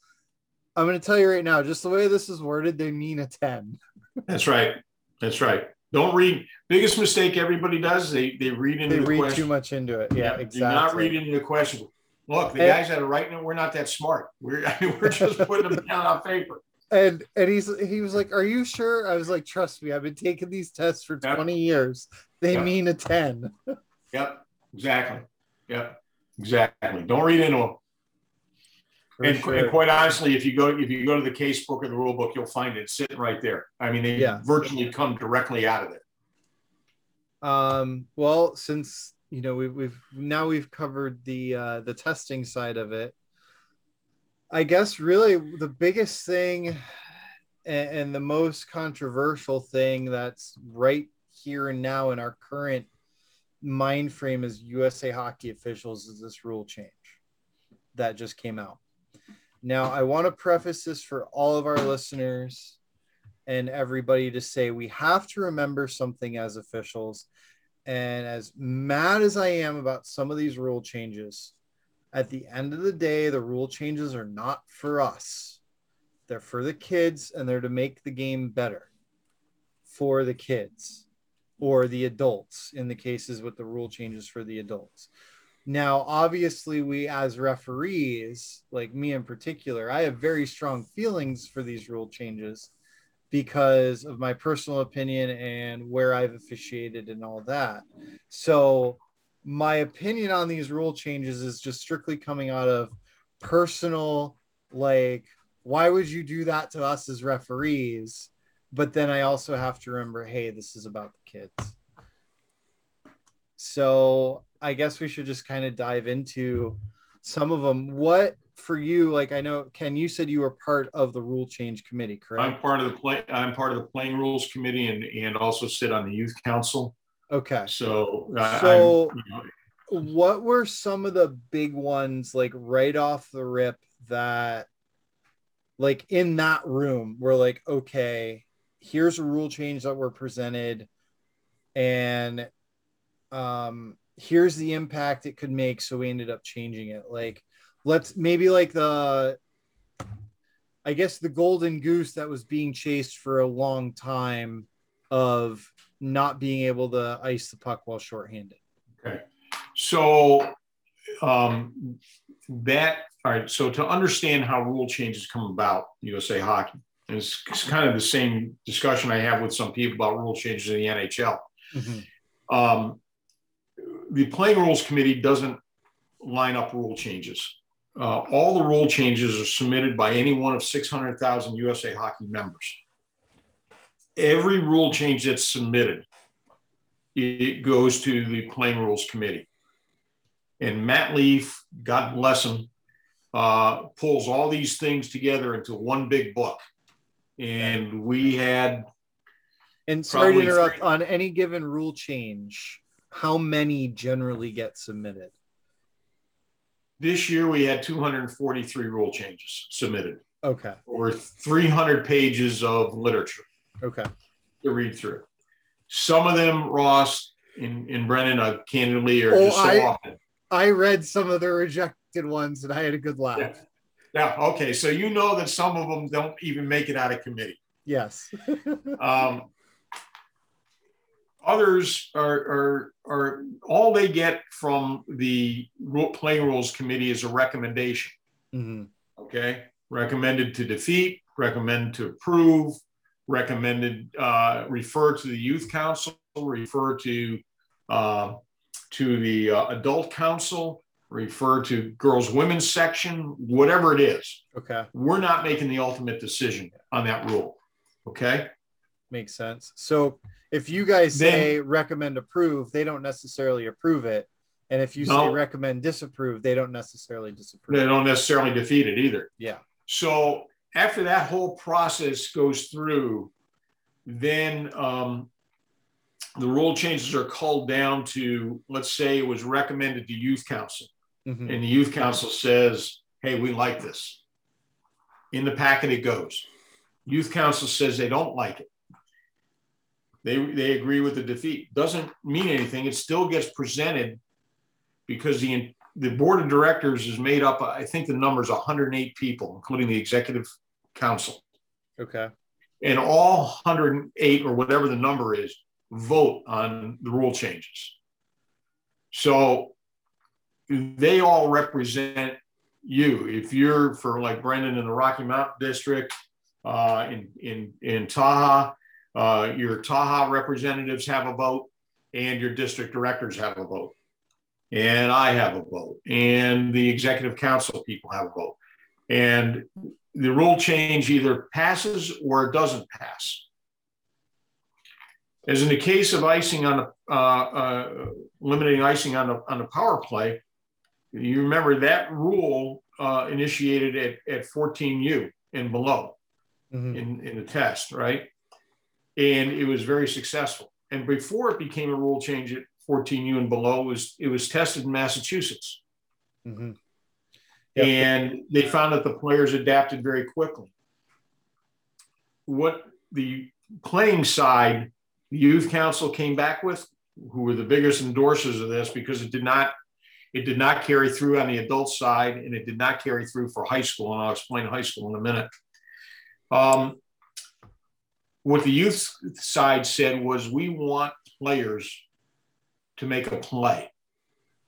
i'm going to tell you right now just the way this is worded they mean a 10 [laughs] that's right. That's right. Don't read. Biggest mistake everybody does, they, they read into they the read question. too much into it yeah, Do exactly not read into the question. Look, the And- guys that are writing it, we're not that smart. We're, I [laughs] mean, we're just putting them down on paper. And and he's he was like, "Are you sure?" I was like, "Trust me, I've been taking these tests for Yep. 20 years. They Yep. mean a 10." Yep. Exactly. Yep. Exactly. Don't read into them. And, sure. and quite honestly, if you go if you go to the case book or the rule book, you'll find it sitting right there. I mean, they Yeah. virtually come directly out of it. Um, well, since you know we've we've now we've covered the uh, the testing side of it. I guess really the biggest thing and, and the most controversial thing that's right here and now in our current mind frame as USA hockey officials is this rule change that just came out. Now, I want to preface this for all of our listeners and everybody to say we have to remember something as officials. And as mad as I am about some of these rule changes, at the end of the day, the rule changes are not for us. They're for the kids and they're to make the game better for the kids or the adults in the cases with the rule changes for the adults. Now, obviously, we as referees, like me in particular, I have very strong feelings for these rule changes because of my personal opinion and where I've officiated and all that. So, my opinion on these rule changes is just strictly coming out of personal, like, why would you do that to us as referees? But then I also have to remember, hey, this is about the kids. So I guess we should just kind of dive into some of them. What for you? Like I know Ken, you said you were part of the rule change committee, correct? I'm part of the play. I'm part of the playing rules committee and and also sit on the youth council. Okay. So, I- So- what were some of the big ones like right off the rip that like in that room we're like okay here's a rule change that were presented and um here's the impact it could make so we ended up changing it like let's maybe like the i guess the golden goose that was being chased for a long time of not being able to ice the puck while shorthanded Okay. So um, that all right. So to understand how rule changes come about, USA Hockey, and it's, it's kind of the same discussion I have with some people about rule changes in the NHL. Um, the playing rules committee doesn't line up rule changes. Uh, all the rule changes are submitted by any one of 600,000 USA Hockey members. Every rule change that's submitted, it goes to the playing rules committee. And Matt Leaf, God bless him, uh, pulls all these things together into one big book. And we had And sorry to interrupt, three. on any given rule change, how many generally get submitted? this year we had 243 rule changes submitted, Okay. or 300 pages of literature Okay. to read through. Some of them, Ross and, and Brennan, uh, candidly, are Oh, just so I- often. I read some of the rejected ones and I had a good laugh. Yeah. Yeah, okay. So you know that some of them don't even make it out of committee. Yes. [laughs] Um, others are, are, are all they get from the playing rules committee is a recommendation. Mhm. Okay. Recommended to defeat, recommended to approve, recommended, uh, refer to the youth council, refer to, uh, to the uh, adult council, refer to girls, women's section, whatever it is. Okay. We're not making the ultimate decision on that rule. Okay. Makes sense. So if you guys Then- say recommend approve, they don't necessarily approve it. And if you say recommend disapprove, they don't necessarily disapprove. They don't necessarily defeat it either. Yeah. So after that whole process goes through, then um, the rule changes are called down to, let's say it was recommended to youth council, Mhm. and the youth council says, "Hey, we like this." In the packet it goes. Youth council says they don't like it. They they agree with the defeat. Doesn't mean anything. It still gets presented because the the board of directors is made up. I think the number is 108 people, including the executive council, Okay. and all 108 or whatever the number is vote on the rule changes. So they all represent you. If you're for like Brendan in the Rocky Mountain District, uh, in in in Taha, uh, your Taha representatives have a vote, and your district directors have a vote, and I have a vote, and the executive council people have a vote, and the rule change either passes or it doesn't pass. As in the case of icing on the uh, uh, limiting icing on the on the power play, you remember that rule uh, initiated at, at 14U and below Mhm. in, in the test, right? And it was very successful. And before it became a rule change at 14U and below, was it was tested in Massachusetts. Mhm. Yep. And they found that the players adapted very quickly. What the playing side, the youth council came back with, who were the biggest endorsers of this because it did not it did not carry through on the adult side and it did not carry through for high school. And I'll explain high school in a minute. Um, what the youth side said was we want players to make a play.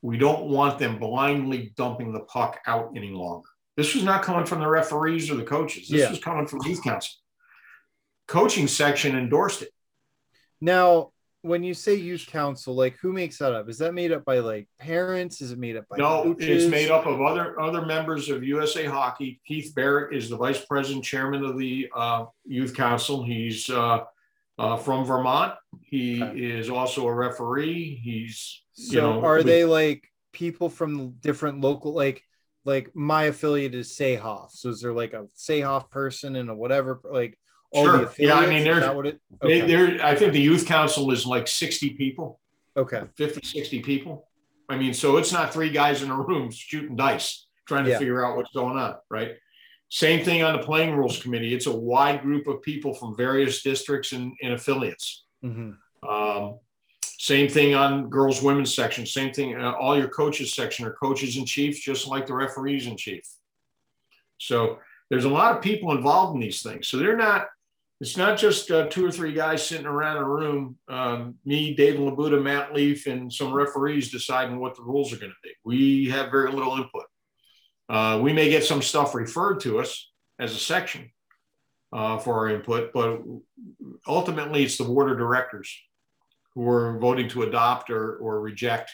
We don't want them blindly dumping the puck out any longer. This was not coming from the referees or the coaches. This Yeah. was coming from youth council. Coaching section endorsed it. Now, when you say youth council, like who makes that up? Is that made up by like parents? Is it made up by No, coaches? it's made up of other other members of USA Hockey. Keith Barrett is the vice president, chairman of the uh, youth council. He's uh, uh, from Vermont. He Okay. is also a referee. He's So you know, are with- they like people from different local like like my affiliate is Sayhoff. So is there like a Sayhoff person and a whatever like all Sure. the? Yeah, I mean, there's- it They, there, I think the youth council is like 60 people. Okay. 50, 60 people. I mean, so it's not three guys in a room shooting dice trying to Yeah. figure out what's going on, right? Same thing on the playing rules committee. It's a wide group of people from various districts and, and affiliates. Mhm. Um, same thing on girls, women's section. Same thing. Uh, all your coaches section are coaches and chiefs, just like the referees and chief. So there's a lot of people involved in these things. So they're not. It's not just uh, two or three guys sitting around a room. Um, me, Dave Labuda, Matt Leaf, and some referees deciding what the rules are going to be. We have very little input. Uh, we may get some stuff referred to us as a section uh, for our input, but ultimately it's the board of directors who are voting to adopt or, or reject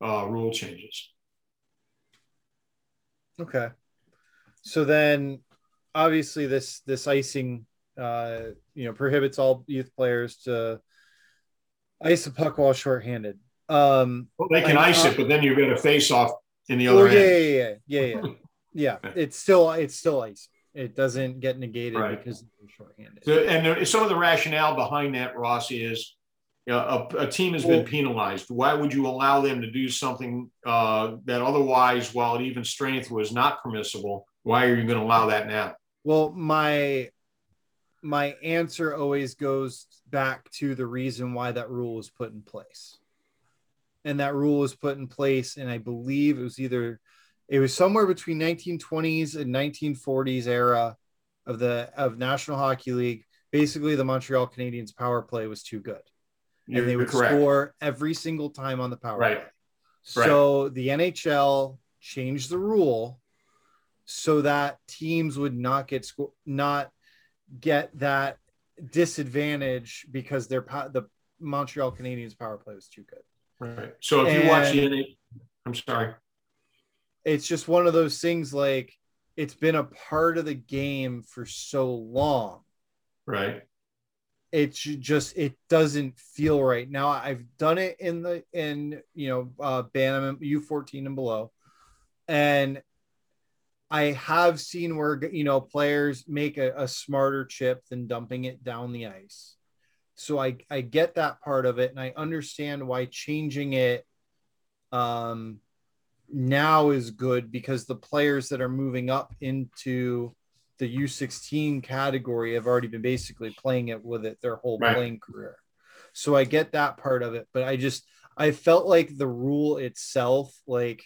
uh, rule changes. Okay. So then obviously this this icing uh you know prohibits all youth players to ice a puck while shorthanded. Um Well, they can Like, ice uh, it, but then you're going to face off in the oh, other yeah, end. yeah, yeah, yeah, yeah, [laughs] yeah. Yeah. It's still it's still ice. It doesn't get negated Right. because they're shorthanded. So, and there, some of the rationale behind that, Ross, is you know, a, a team has been penalized. Why would you allow them to do something uh, that otherwise, while at even strength was not permissible? Why are you going to allow that now? Well, my my answer always goes back to the reason why that rule was put in place. And that rule was put in place, and I believe it was either it was somewhere between 1920s and 1940s era of the of National Hockey League. Basically, the Montreal Canadiens power play was too good, You're, and they would correct. score every single time on the power Right. play. So the NHL changed the rule so that teams would not get sco- not get that disadvantage because their the Montreal Canadiens power play was too good. Right. So if you watch And- the NA, I'm sorry. It's just one of those things like it's been a part of the game for so long. Right. It's just it doesn't feel right now. I've done it in the in you know uh Bantam U fourteen and below, and I have seen where you know players make a, a smarter chip than dumping it down the ice. So I I get that part of it, and I understand why changing it um now is good because the players that are moving up into the U16 category have already been basically playing it with it their whole Right. playing career. So I get that part of it, but I just I felt like the rule itself, like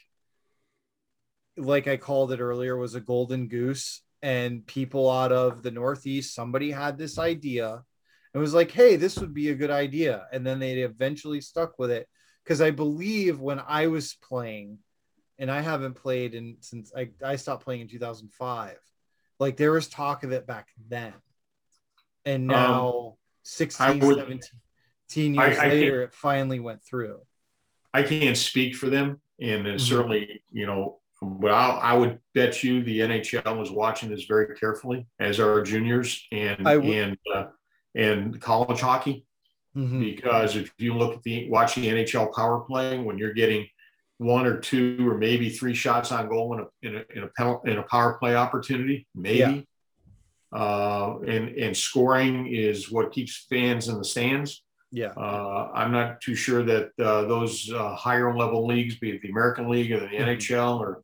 like I called it earlier, was a golden goose. And people out of the Northeast, somebody had this idea and was like, hey, this would be a good idea. And then they eventually stuck with it. Because I believe when I was playing, and I haven't played in since I, I stopped playing in 2005, like there was talk of it back then. And now, 16, Um, I would- 17 years I later, it finally went through. I can't speak for them, and Mhm. certainly, you know, but I, I would bet you the NHL was watching this very carefully, as our juniors and I w- and uh, and college hockey. Mhm. because if you look at the watch the NHL power play when you're getting one or two or maybe three shots on goal in a in a in a, in a power play opportunity, maybe. Uh, and and scoring is what keeps fans in the stands. Yeah. Uh, I'm not too sure that uh, those uh, higher level leagues, be it the American League or the Mhm. NHL or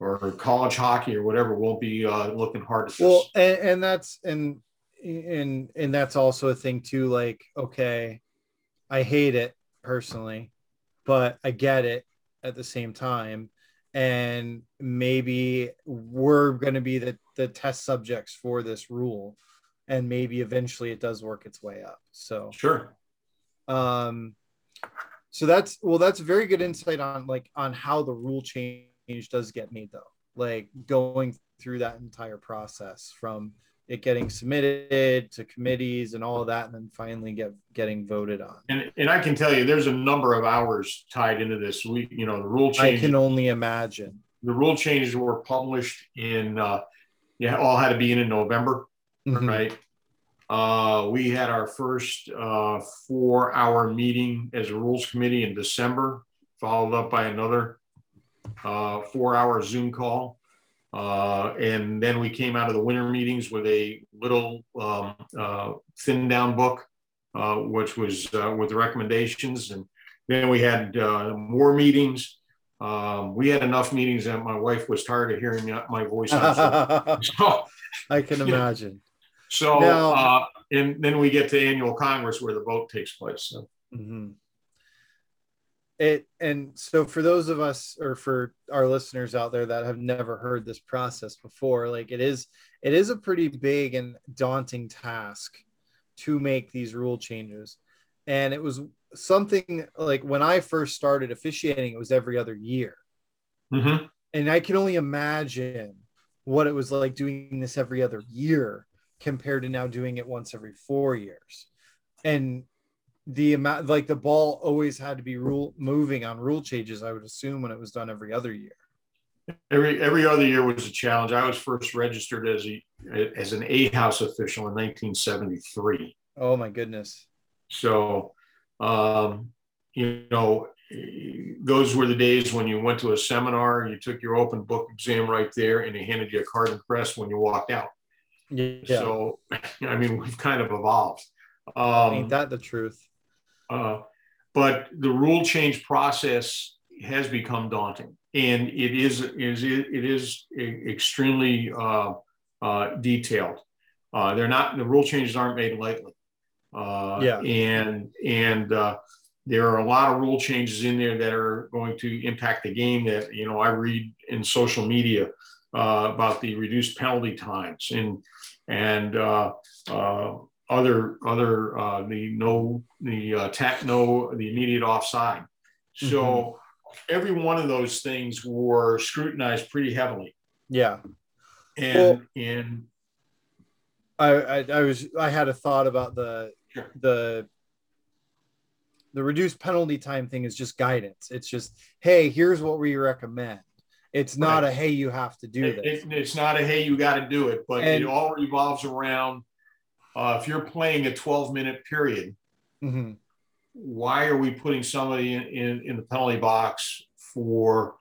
or college hockey or whatever, won't be uh, looking hard at this. Well, and, and that's and and and that's also a thing too. Like, okay, I hate it personally, but I get it at the same time. And maybe we're going to be the, the test subjects for this rule. And maybe eventually it does work its way up. So, sure. um, so that's well, that's very good insight on like on how the rule change does get made though. Like going through that entire process from it getting submitted to committees and all of that, and then finally get getting voted on. And, and I can tell you, there's a number of hours tied into this. We, you know, the rule change. I can only imagine. the rule changes were published in uh yeah all had to be in in november Mhm. right uh we had our first uh four hour meeting as a rules committee in december followed up by another uh four hour zoom call uh and then we came out of the winter meetings with a little um uh thin down book uh which was uh with recommendations and then we had uh, more meetings. Um, we had enough meetings that my wife was tired of hearing my- voice. [laughs] so, I can imagine. so Now- uh, and then we get to annual Congress where the vote takes place. So. Mhm. It and so for those of us or for our listeners out there that have never heard this process before, like it is it is a pretty big and daunting task to make these rule changes. And it was something like when I first started officiating, it was every other year. Mhm. And I can only imagine what it was like doing this every other year compared to now doing it once every four years. And the amount like the ball always had to be rule moving on rule changes, I would assume when it was done every other year. Every every other year was a challenge. I was first registered as a as an A House official in 1973. Oh my goodness. So, um, you know, those were the days when you went to a seminar, you took your open book exam right there, and they handed you a card and press when you walked out. Yeah. So, [laughs] I mean, we've kind of evolved. Um, Ain't that the truth? Uh, but the rule change process has become daunting, and it is is it is extremely uh, uh, detailed. Uh, they're not the rule changes aren't made lightly. Uh, Yeah. and and uh, there are a lot of rule changes in there that are going to impact the game. That you know I read in social media uh, about the reduced penalty times and and uh, uh, other other uh, the no the uh, tap no the immediate offside. So every one of those things were scrutinized pretty heavily, Yeah. and Well- and I, I I was I had a thought about the Sure. the the reduced penalty time thing is just guidance. It's just hey, here's what we recommend. It's not Right. a hey, you have to do it, this. it- it's not a hey you got to do it, but And- it all revolves around uh, if you're playing a 12 minute period. Mhm. why are we putting somebody in, in, in the penalty box for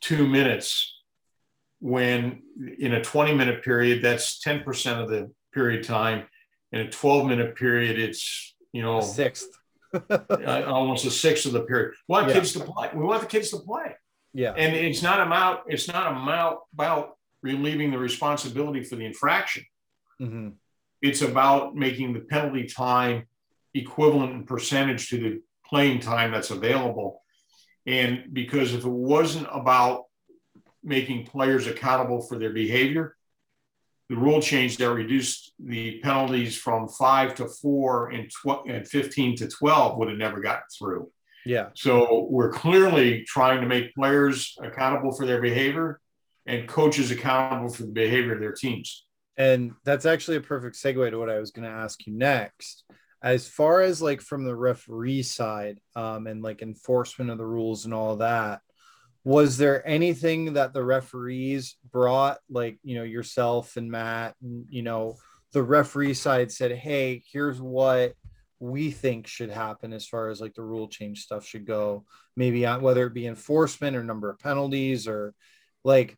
two minutes when in a 20 minute period that's 10% of the period time in a 12 minute period it's you know A sixth. [laughs] uh, almost a sixth of the period we want Yeah. kids to play we want the kids to play yeah. and it's not about it's not about about relieving the responsibility for the infraction Mhm. It's about making the penalty time equivalent in percentage to the playing time that's available. And because if it wasn't about making players accountable for their behavior, the rule change that reduced the penalties from five to four and, tw- and 15 to 12 would have never gotten through. Yeah. So we're clearly trying to make players accountable for their behavior and coaches accountable for the behavior of their teams. And that's actually a perfect segue to what I was going to ask you next. As far as like from the referee side um, and like enforcement of the rules and all that, was there anything that the referees brought, like, you know, yourself and Matt, and, you know, the referee side said, hey, here's what we think should happen as far as like the rule change stuff should go, maybe on whether it be enforcement or number of penalties or like,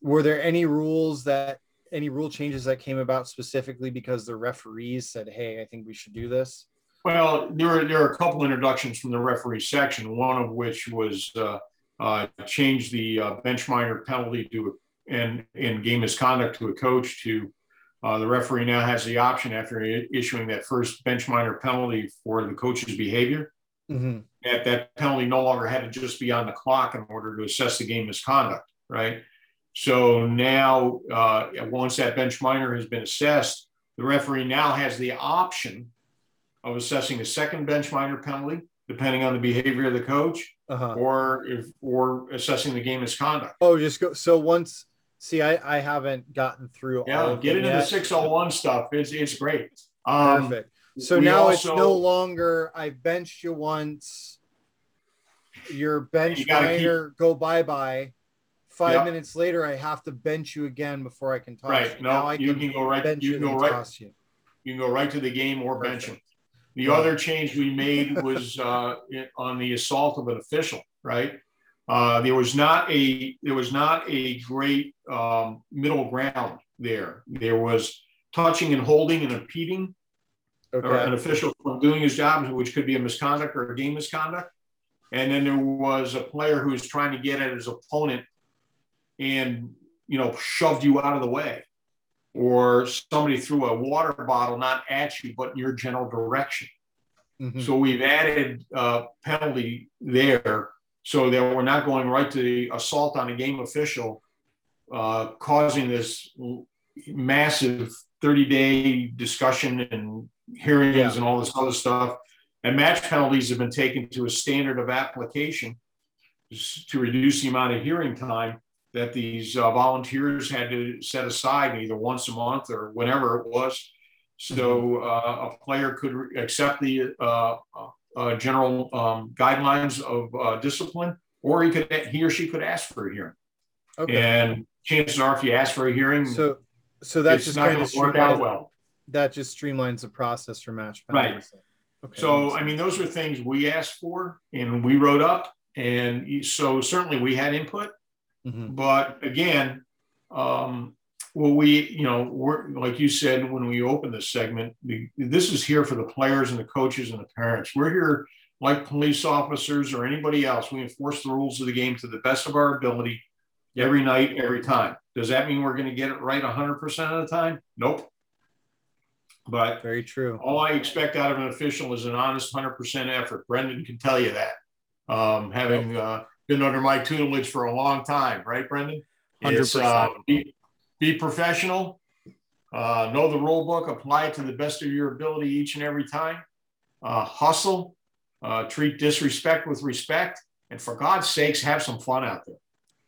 were there any rules that any rule changes that came about specifically because the referees said, "Hey, I think we should do this"? Well, there are there are a couple introductions from the referee section. One of which was uh, uh, change the uh, bench minor penalty to and in game misconduct to a coach. To uh, the referee now has the option after issuing that first bench minor penalty for the coach's behavior. Mm-hmm. That that penalty no longer had to just be on the clock in order to assess the game misconduct, right? So now, uh, once that bench minor has been assessed, the referee now has the option of assessing a second bench minor penalty, depending on the behavior of the coach, Uh-huh. or if or assessing the game misconduct. Oh, just go. So once, see, I I haven't gotten through. all Yeah, get into the yet. 601 stuff. It's it's great. Um, Perfect. So now it's no longer I benched you once. Your bench You gotta keep- minor go bye bye. Five Yep. minutes later, I have to bench you again before I can toss Right. you. No, now I you can can go right. bench You can go right. you. You can go right to the game or bench him. The Yeah. other change we made was [laughs] uh, on the assault of an official, right? Uh, there was not a there was not a great um, middle ground there. There was touching and holding and impeding or an official from doing his job, which could be a misconduct or a game misconduct. and then there was a player who was trying to get at his opponent and you know shoved you out of the way or somebody threw a water bottle not at you but in your general direction Mhm. so we've added uh, penalty there so that we're not going right to the assault on a game official uh, causing this massive 30 day discussion and hearings Yeah. and all this other stuff and match penalties have been taken to a standard of application to reduce the amount of hearing time that these uh, volunteers had to set aside either once a month or whenever it was. So uh, a player could re- accept the uh, uh, general um, guidelines of uh, discipline, or he could he or she could ask for a hearing. Okay. And chances are, if you ask for a hearing, So so that it's just not going to work out well. that just streamlines the process for match Right. Okay. So, I mean, those are things we asked for and we wrote up. And so, certainly, we had input. Mhm. But again, um, well, we, you know, we're like you said when we opened this segment, the, this is here for the players and the coaches and the parents. We're here like police officers or anybody else. We enforce the rules of the game to the best of our ability every night, every time. Does that mean we're going to get it right 100% of the time? Nope. But very true. all I expect out of an official is an honest 100% effort. Brendan can tell you that, um, having uh, been under my tutelage for a long time, right, Brendan? It's, uh, 100%. be, be professional, uh, know the rule book, apply it to the best of your ability each and every time, uh, hustle, uh, treat disrespect with respect, and for God's sakes, have some fun out there.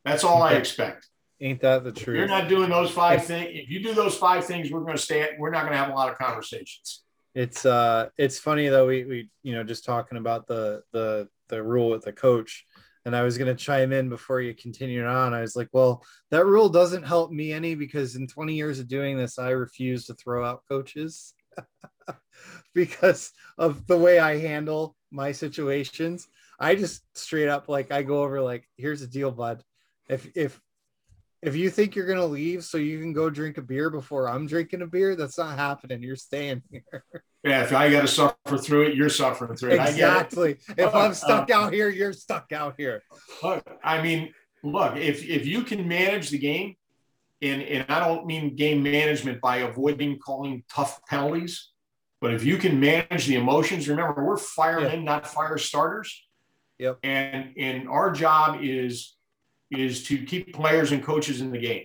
That's all I expect. Ain't that the If truth? you're not doing those five things, if you do those five things, we're going to stay. We're not going to have a lot of conversations. It's uh it's funny though we we you know just talking about the the the rule with the coach and I was going to chime in before you continued on. I was like, well, that rule doesn't help me any because in 20 years of doing this I refuse to throw out coaches [laughs] because of the way I handle my situations. I just straight up like I go over like here's the deal bud. If if if you think you're gonna leave so you can go drink a beer before I'm drinking a beer, that's not happening. You're staying [laughs] here. Yeah, if I got to suffer through it, you're suffering through it. Get it. Exactly. If I'm stuck uh, out here, you're stuck out here. Look, I mean, look, if if you can manage the game, and and I don't mean game management by avoiding calling tough penalties, but if you can manage the emotions, remember we're firemen, not fire starters. Yep. And and our job is is to keep players and coaches in the game.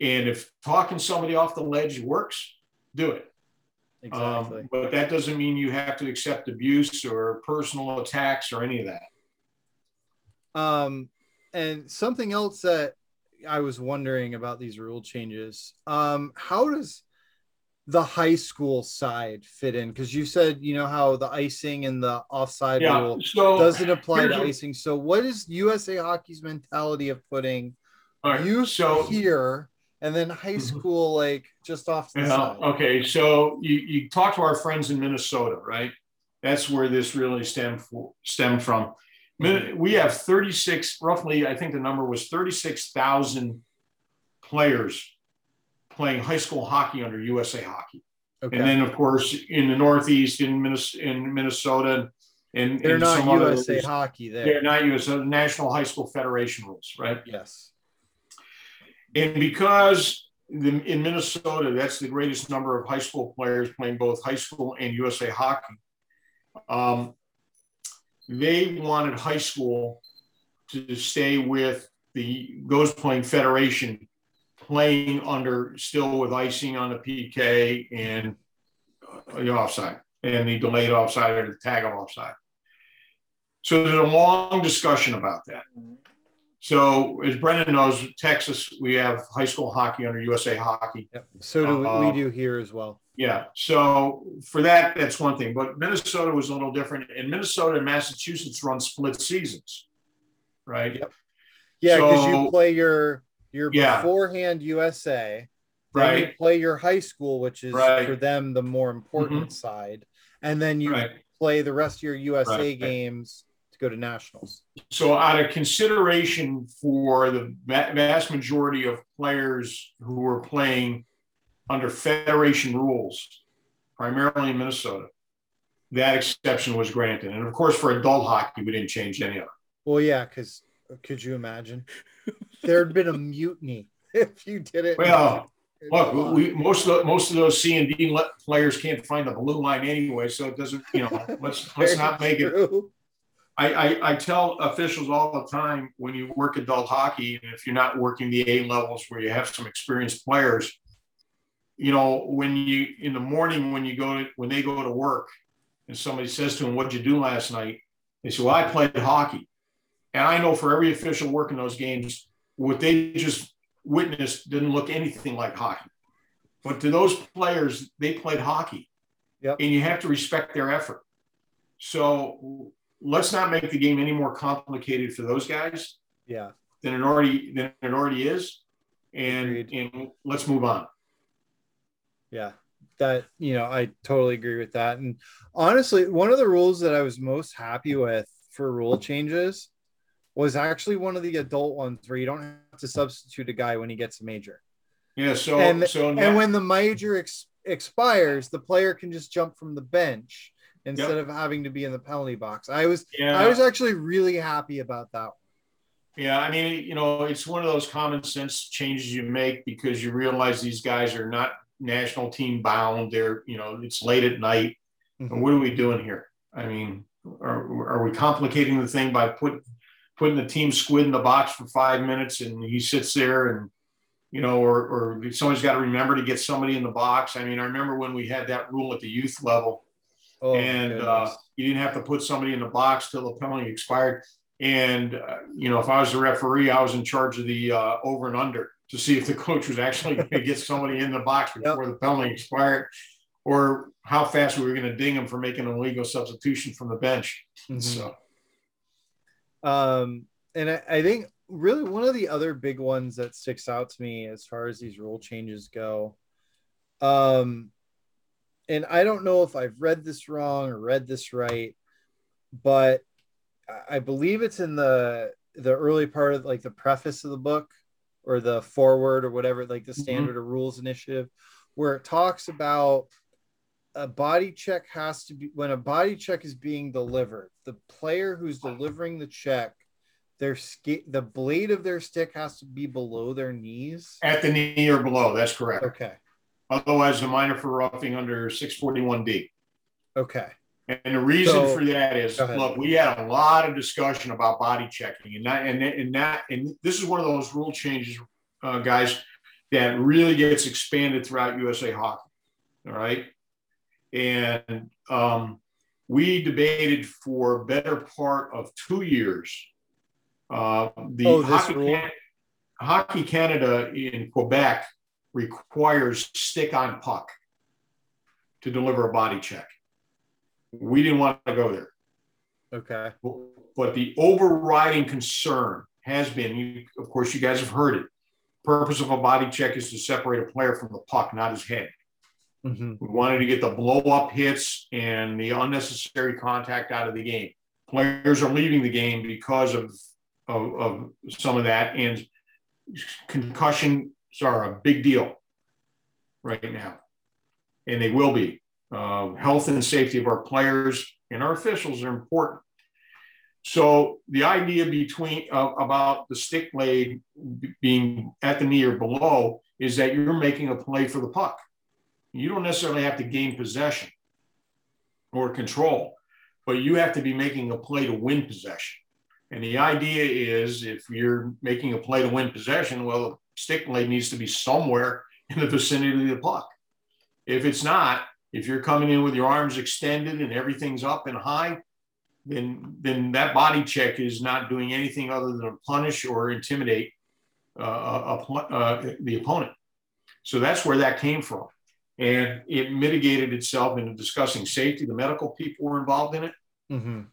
And if talking somebody off the ledge works, do it. Exactly. Um, but that doesn't mean you have to accept abuse or personal attacks or any of that. Um, and something else that I was wondering about these rule changes. Um, how does the high school side fit in? Because you said you know how the icing and the offside Yeah. rule So doesn't apply to icing. So what is USA Hockey's mentality of putting right, youth so here and then high Mhm. school like just off the Yeah. side? Okay. So you, you talk to our friends in Minnesota, right? That's where this really stemmed for, stemmed from. We have 36, roughly, I think the number was 36,000 players playing high school hockey under USA Hockey. Okay. And then, of course, in the Northeast, in Minnesota, in Minnesota and, They're and not some other- USA Hockey there. They're not USA National High School Federation rules, right? Yes. And because the, in Minnesota, that's the greatest number of high school players playing both high school and USA hockey. Um, they wanted high school to stay with the those playing federation, playing under still with icing on the PK and the offside and the delayed offside or the tag of offside. So there's a long discussion about that. So as Brendan knows, Texas, we have high school hockey under USA Hockey. Yep. So do we, Uh, we do here as well. Yeah. So for that, that's one thing. But Minnesota was a little different. And Minnesota and Massachusetts run split seasons, right? Yep. Yeah, because you play your your Yeah. beforehand USA, then you Right. play your high school, which is Right. for them the more important mm-hmm. side, and then you Right. play the rest of your USA Right. games to go to nationals. So out of consideration for the vast majority of players who were playing under federation rules, primarily in Minnesota, that exception was granted. And of course, for adult hockey, we didn't change any of it. Well, yeah, because could you imagine? [laughs] [laughs] There'd been a mutiny if you did it. Well, look, we most of the, most of those C and D players can't find the blue line anyway, so it doesn't. You know, [laughs] let's let's not make it. I, I, I tell officials all the time when you work adult hockey, and if you're not working the A levels where you have some experienced players, you know, when you in the morning when you go to when they go to work, and somebody says to them, "What'd you do last night?" They say, "Well, I played hockey," and I know for every official working those games, what they just witnessed didn't look anything like hockey. But to those players, they played hockey, Yep. and you have to respect their effort. So let's not make the game any more complicated for those guys Yeah. than it already than it already is, and Agreed. and let's move on. Yeah. That, you know, I totally agree with that. And honestly, one of the rules that I was most happy with for rule changes was actually one of the adult ones where you don't have to substitute a guy when he gets a major. Yeah. So And- so now, And when the major ex- expires, the player can just jump from the bench instead of having to be in the penalty box. I was yeah, I was actually really happy about that. Yeah, I mean, you know, it's one of those common sense changes you make because you realize these guys are not national team bound. They're, you know, it's late at night. And what are we doing here? I mean, are, are we complicating the thing by put, putting the team squid in the box for five minutes and he sits there and, you know, or, or somebody's got to remember to get somebody in the box. I mean, I remember when we had that rule at the youth level Oh, and uh, you didn't have to put somebody in the box till the penalty expired. And uh, you know, if I was the referee, I was in charge of the uh, over and under to see if the [laughs] coach was actually going to get somebody in the box before the penalty expired, or how fast we were going to ding him for making an illegal substitution from the bench. Mhm. So Um, and I, I think really one of the other big ones that sticks out to me as far as these rule changes go, um, and I don't know if I've read this wrong or read this right, but I- I believe it's in the the early part of like the preface of the book or the forward or whatever, like the standard of rules initiative, where it talks about a body check has to be when a body check is being delivered the player who's delivering the check their ski, the blade of their stick has to be below their knees at the knee or below, that's correct. okay Otherwise, the minor for roughing under 641D. okay And the reason So- for that is, look, we had a lot of discussion about body checking, and that, and, and that, and this is one of those rule changes, uh, guys, that really gets expanded throughout USA Hockey. All right, and um, we debated for better part of two years. Uh, the Oh, this Hockey, rule? Can- Hockey Canada in Quebec requires stick on puck to deliver a body check. We didn't want to go there. okay But the overriding concern has been, you, of course, you guys have heard it. Purpose of a body check is to separate a player from the puck, not his head. Mhm. We wanted to get the blow up hits and the unnecessary contact out of the game. Players are leaving the game because of, of, of some of that, and concussions are a big deal right now, and they will be. Uh, health and safety of our players and our officials are important. So the idea between uh, about the stick blade being at the knee or below is that you're making a play for the puck. You don't necessarily have to gain possession or control, but you have to be making a play to win possession. And the idea is if you're making a play to win possession, well, the stick blade needs to be somewhere in the vicinity of the puck. If it's not, if you're coming in with your arms extended and everything's up and high, then then that body check is not doing anything other than punish or intimidate uh, a, a, uh, the opponent. So that's where that came from, and it mitigated itself into discussing safety. The medical people were involved in it. Mhm.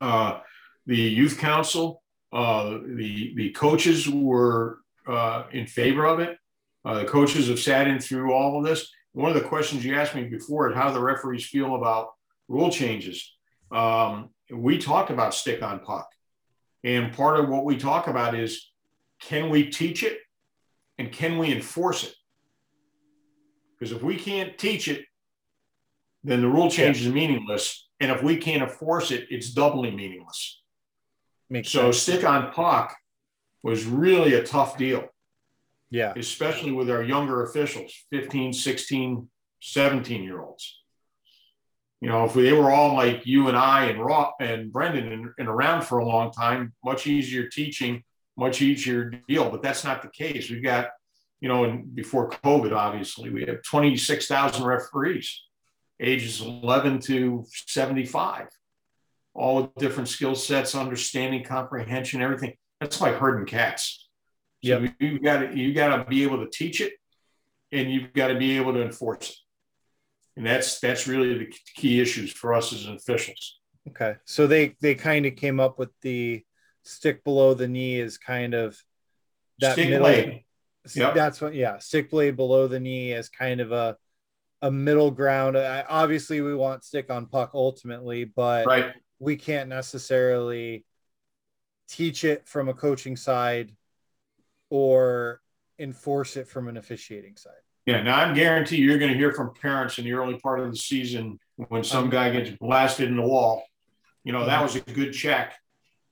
Uh, the youth council, uh, the the coaches were uh, in favor of it. Uh, the coaches have sat in through all of this. One of the questions you asked me before is how the referees feel about rule changes. Um, we talked about stick on puck, and part of what we talk about is can we teach it and can we enforce it? Because if we can't teach it, then the rule change is meaningless. And if we can't enforce it, it's doubly meaningless. Makes So sense. stick on puck was really a tough deal, Yeah. especially with our younger officials, 15, 16, 17 year olds. You know, if they were all like you and I and Rob and Brendan and, and around for a long time, much easier teaching, much easier deal. But that's not the case. We've got, you know, and before COVID, obviously, we have 26,000 referees, ages 11 to 75, all with different skill sets, understanding, comprehension, everything. That's like herding cats. So Yep. you got to you got to be able to teach it, and you've got to be able to enforce it. And that's that's really the key issues for us as officials. Okay. So they they kind of came up with the stick below the knee is kind of that Stick middle. blade. Yep. That's what. Yeah, stick blade below the knee is kind of a a middle ground. I, obviously, we want stick on puck ultimately, but Right. we can't necessarily teach it from a coaching side or enforce it from an officiating side. Yeah. Now I'm guarantee you're going to hear from parents in the early part of the season when some um, guy gets blasted in the wall. You know that um, was a good check,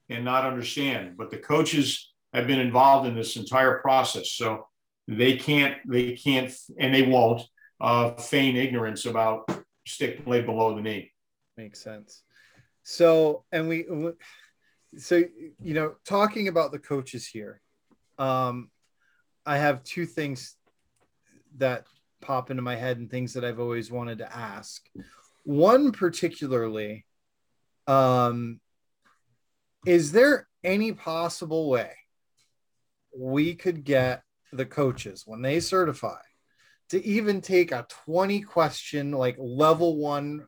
and not understand. But the coaches have been involved in this entire process, so they can't they can't and they won't uh, feign ignorance about stick blade below the knee. Makes sense. So, and we, so you know, talking about the coaches here, um, I have two things that pop into my head and things that I've always wanted to ask. One particularly, um, is there any possible way we could get the coaches when they certify to even take a 20 question like level one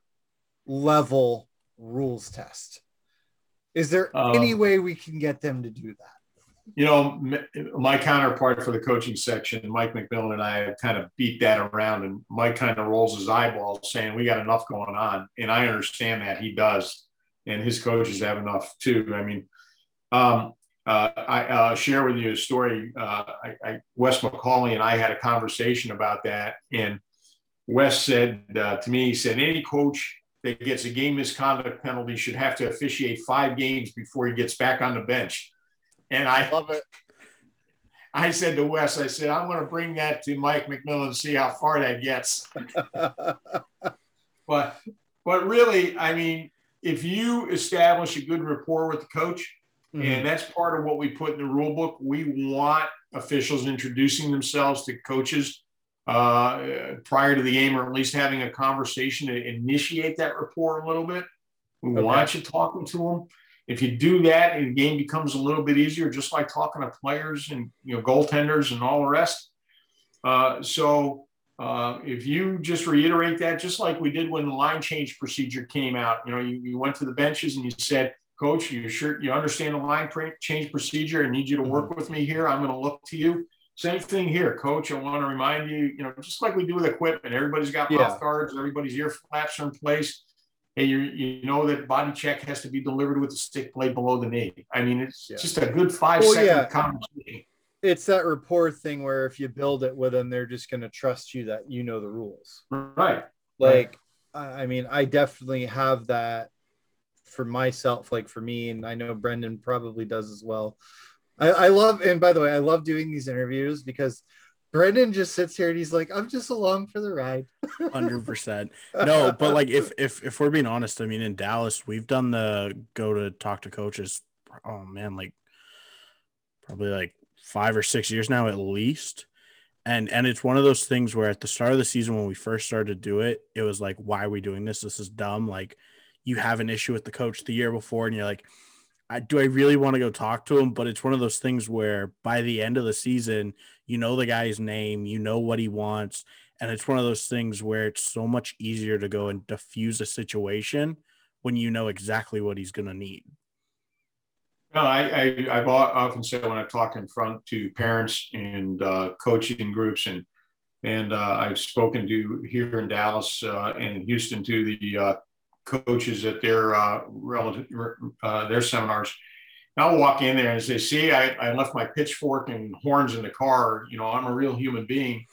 level rules test. Is there Uh, any way we can get them to do that? You know, my counterpart for the coaching section, Mike McMillan, and I have kind of beat that around, and Mike kind of rolls his eyeballs, saying we got enough going on, and I understand that he does, and his coaches have enough too. I mean, um, uh, I uh, share with you a story. Uh, I, I, Wes McCauley and I had a conversation about that, and Wes said uh, to me, he said, any coach that gets a game misconduct penalty should have to officiate five games before he gets back on the bench. And I love it I said to Wes, I said, I'm going to bring that to Mike McMillan and see how far that gets. [laughs] But, but really, I mean, if you establish a good rapport with the coach, Mhm. and that's part of what we put in the rule book, we want officials introducing themselves to coaches uh, prior to the game, or at least having a conversation to initiate that rapport a little bit. We Okay. want you talking to them. If you do that, and the game becomes a little bit easier, just like talking to players and you know goaltenders and all the rest. Uh, so uh, if you just reiterate that, just like we did when the line change procedure came out, you know, you, you went to the benches and you said, "Coach, you sure you understand the line change procedure? I need you to work mm-hmm. with me here. I'm going to look to you." Same thing here, Coach. I want to remind you, you know, just like we do with equipment, everybody's got Yeah. mouth guards, everybody's ear flaps are in place hey, you you know that body check has to be delivered with the stick blade below the knee. I mean, it's Yeah. just a good five Well, second yeah. conversation. it's that rapport thing where if you build it with them they're just going to trust you that you know the rules Right. like I I mean, I definitely have that for myself, like for me, and I know Brendan probably does as well. I, I love, and by the way, I love doing these interviews because Brendan just sits here and he's like, "I'm just along for the ride." [laughs] Hundred percent. No, but like if if if we're being honest, I mean in Dallas, we've done the go to talk to coaches. Oh man, like probably like five or six years now at least. And and it's one of those things where at the start of the season when we first started to do it, it was like, why are we doing this? This is dumb. Like you have an issue with the coach the year before, and you're like, I, do I really want to go talk to him? But it's one of those things where by the end of the season, you know the guy's name, you know what he wants, and it's one of those things where it's so much easier to go and diffuse a situation when you know exactly what he's going to need. No, I, I I've often said when I talk in front to parents and uh, coaching groups and and uh, I've spoken to here in Dallas uh, and Houston to the uh, coaches at their uh, relative uh, their seminars. And I'll walk in there and say, "See, I, I left my pitchfork and horns in the car. You know, I'm a real human being.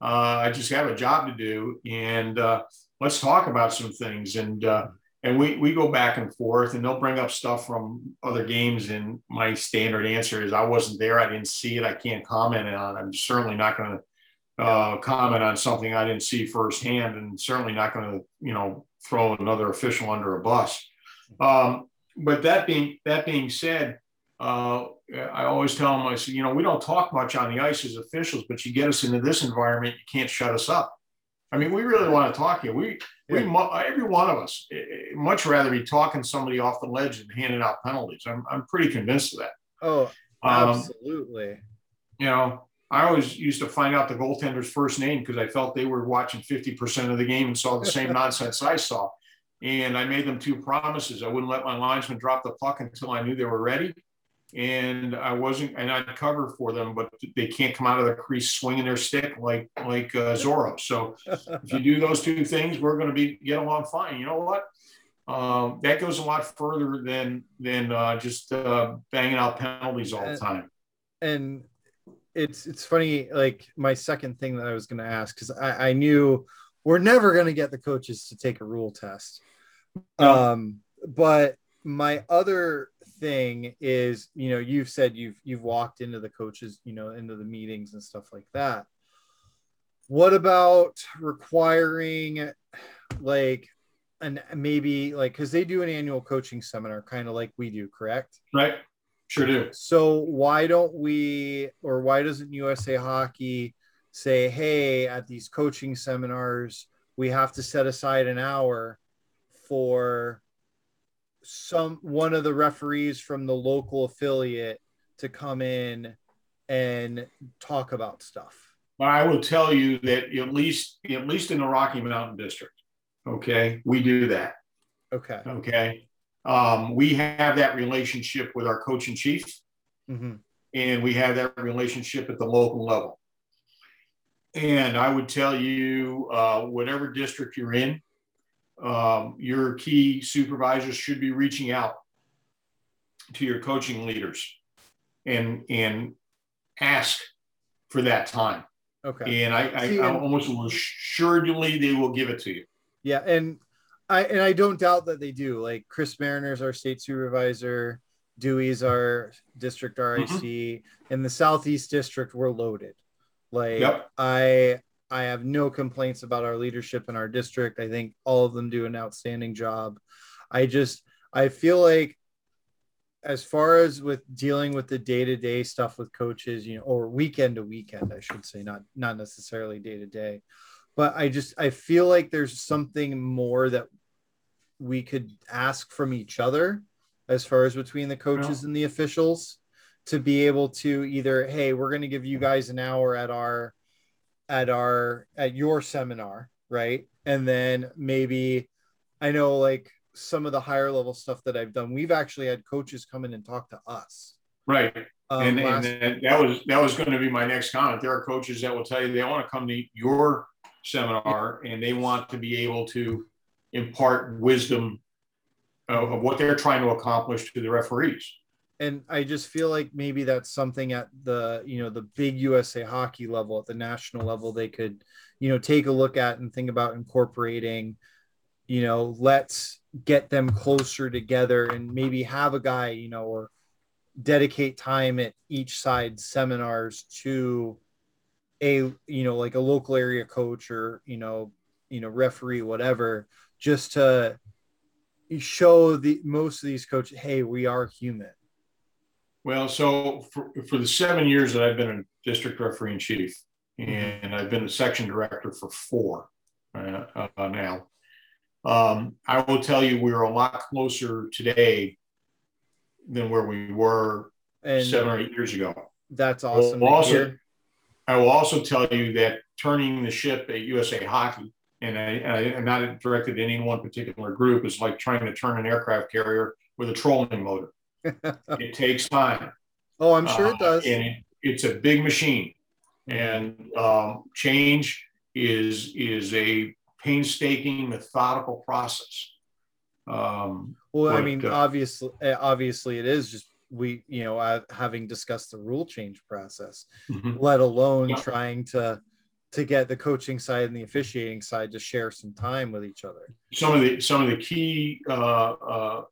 Uh, I just have a job to do, and uh, let's talk about some things. And uh, and we we go back and forth, and they'll bring up stuff from other games. And my standard answer is, I wasn't there, I didn't see it, I can't comment on. it. I'm certainly not going to uh, comment on something I didn't see firsthand, and certainly not going to you know throw another official under a bus. Um, but that being that being said, uh, I always tell them, I said, you know, we don't talk much on the ice as officials, but you get us into this environment, you can't shut us up. I mean, we really want to talk to you. We, we, every one of us, eh, eh, much rather be talking somebody off the ledge and handing out penalties. I'm, I'm pretty convinced of that. Oh, Um, absolutely. you know, I always used to find out the goaltender's first name because I felt they were watching 50% of the game and saw the same [laughs] nonsense I saw. And I made them two promises. I wouldn't let my linesman drop the puck until I knew they were ready. And I wasn't, and I'd cover for them, but they can't come out of the crease swinging their stick like like uh, Zorro. So if you do those two things, we're going to be get along fine. You know what? Um, that goes a lot further than than uh, just uh, banging out penalties all the time. and it's it's funny like my second thing that i was going to ask because I, I knew we're never going to get the coaches to take a rule test No. um but my other thing is you know you've said you've you've walked into the coaches you know into the meetings and stuff like that what about requiring like and maybe like because they do an annual coaching seminar kind of like we do correct Right? Sure do. so why don't we, or why doesn't USA Hockey say, hey, at these coaching seminars, we have to set aside an hour for some one of the referees from the local affiliate to come in and talk about stuff. But I will tell you that at least at least in the Rocky Mountain District, okay, we do that. Okay. Okay. Um, we have that relationship with our coach and chief, hmm and we have that relationship at the local level. And I would tell you, uh, whatever district you're in, um, your key supervisors should be reaching out to your coaching leaders and and ask for that time. Okay. And I, I, See, I almost assuredly they will give it to you. Yeah, and I and I don't doubt that they do. Like Chris Mariner's our state supervisor, Dewey's our district mm-hmm. RIC. In the southeast district, we're loaded. Like Yep. I I have no complaints about our leadership in our district. I think all of them do an outstanding job. I just I feel like as far as with dealing with the day-to-day stuff with coaches, you know, or weekend to weekend, I should say, not not necessarily day to day but I just I feel like there's something more that we could ask from each other as far as between the coaches and the officials to be able to either hey we're going to give you guys an hour at our at our at your seminar right and then maybe I know like some of the higher level stuff that I've done we've actually had coaches come in and talk to us Right. um, and, last- and that was that was going to be my next comment. There are coaches that will tell you they want to come to your seminar and they want to be able to impart wisdom of, of what they're trying to accomplish to the referees. and I just feel like maybe that's something at the you know the big USA hockey level at the national level they could you know take a look at and think about incorporating you know let's get them closer together and maybe have a guy you know or dedicate time at each side seminars to a you know like a local area coach or you know you know referee whatever just to show the most of these coaches hey we are human Well, so for, for the seven years that I've been a district referee in chief, and I've been a section director for four uh, uh, now, um, I will tell you we're a lot closer today than where we were and seven or eight years ago. that's awesome Well, also- hear. I will also tell you that turning the ship at USA Hockey, and I, am not directed at any one particular group, is like trying to turn an aircraft carrier with a trolling motor. [laughs] it takes time. oh i'm sure it Uh, does and it, it's a big machine, and um, change is is a painstaking, methodical process. Um, well i mean uh, obviously eh, obviously it is just we you know uh, having discussed the rule change process mhm. let alone Yeah. trying to to get the coaching side and the officiating side to share some time with each other. some of the some of the key uh, uh,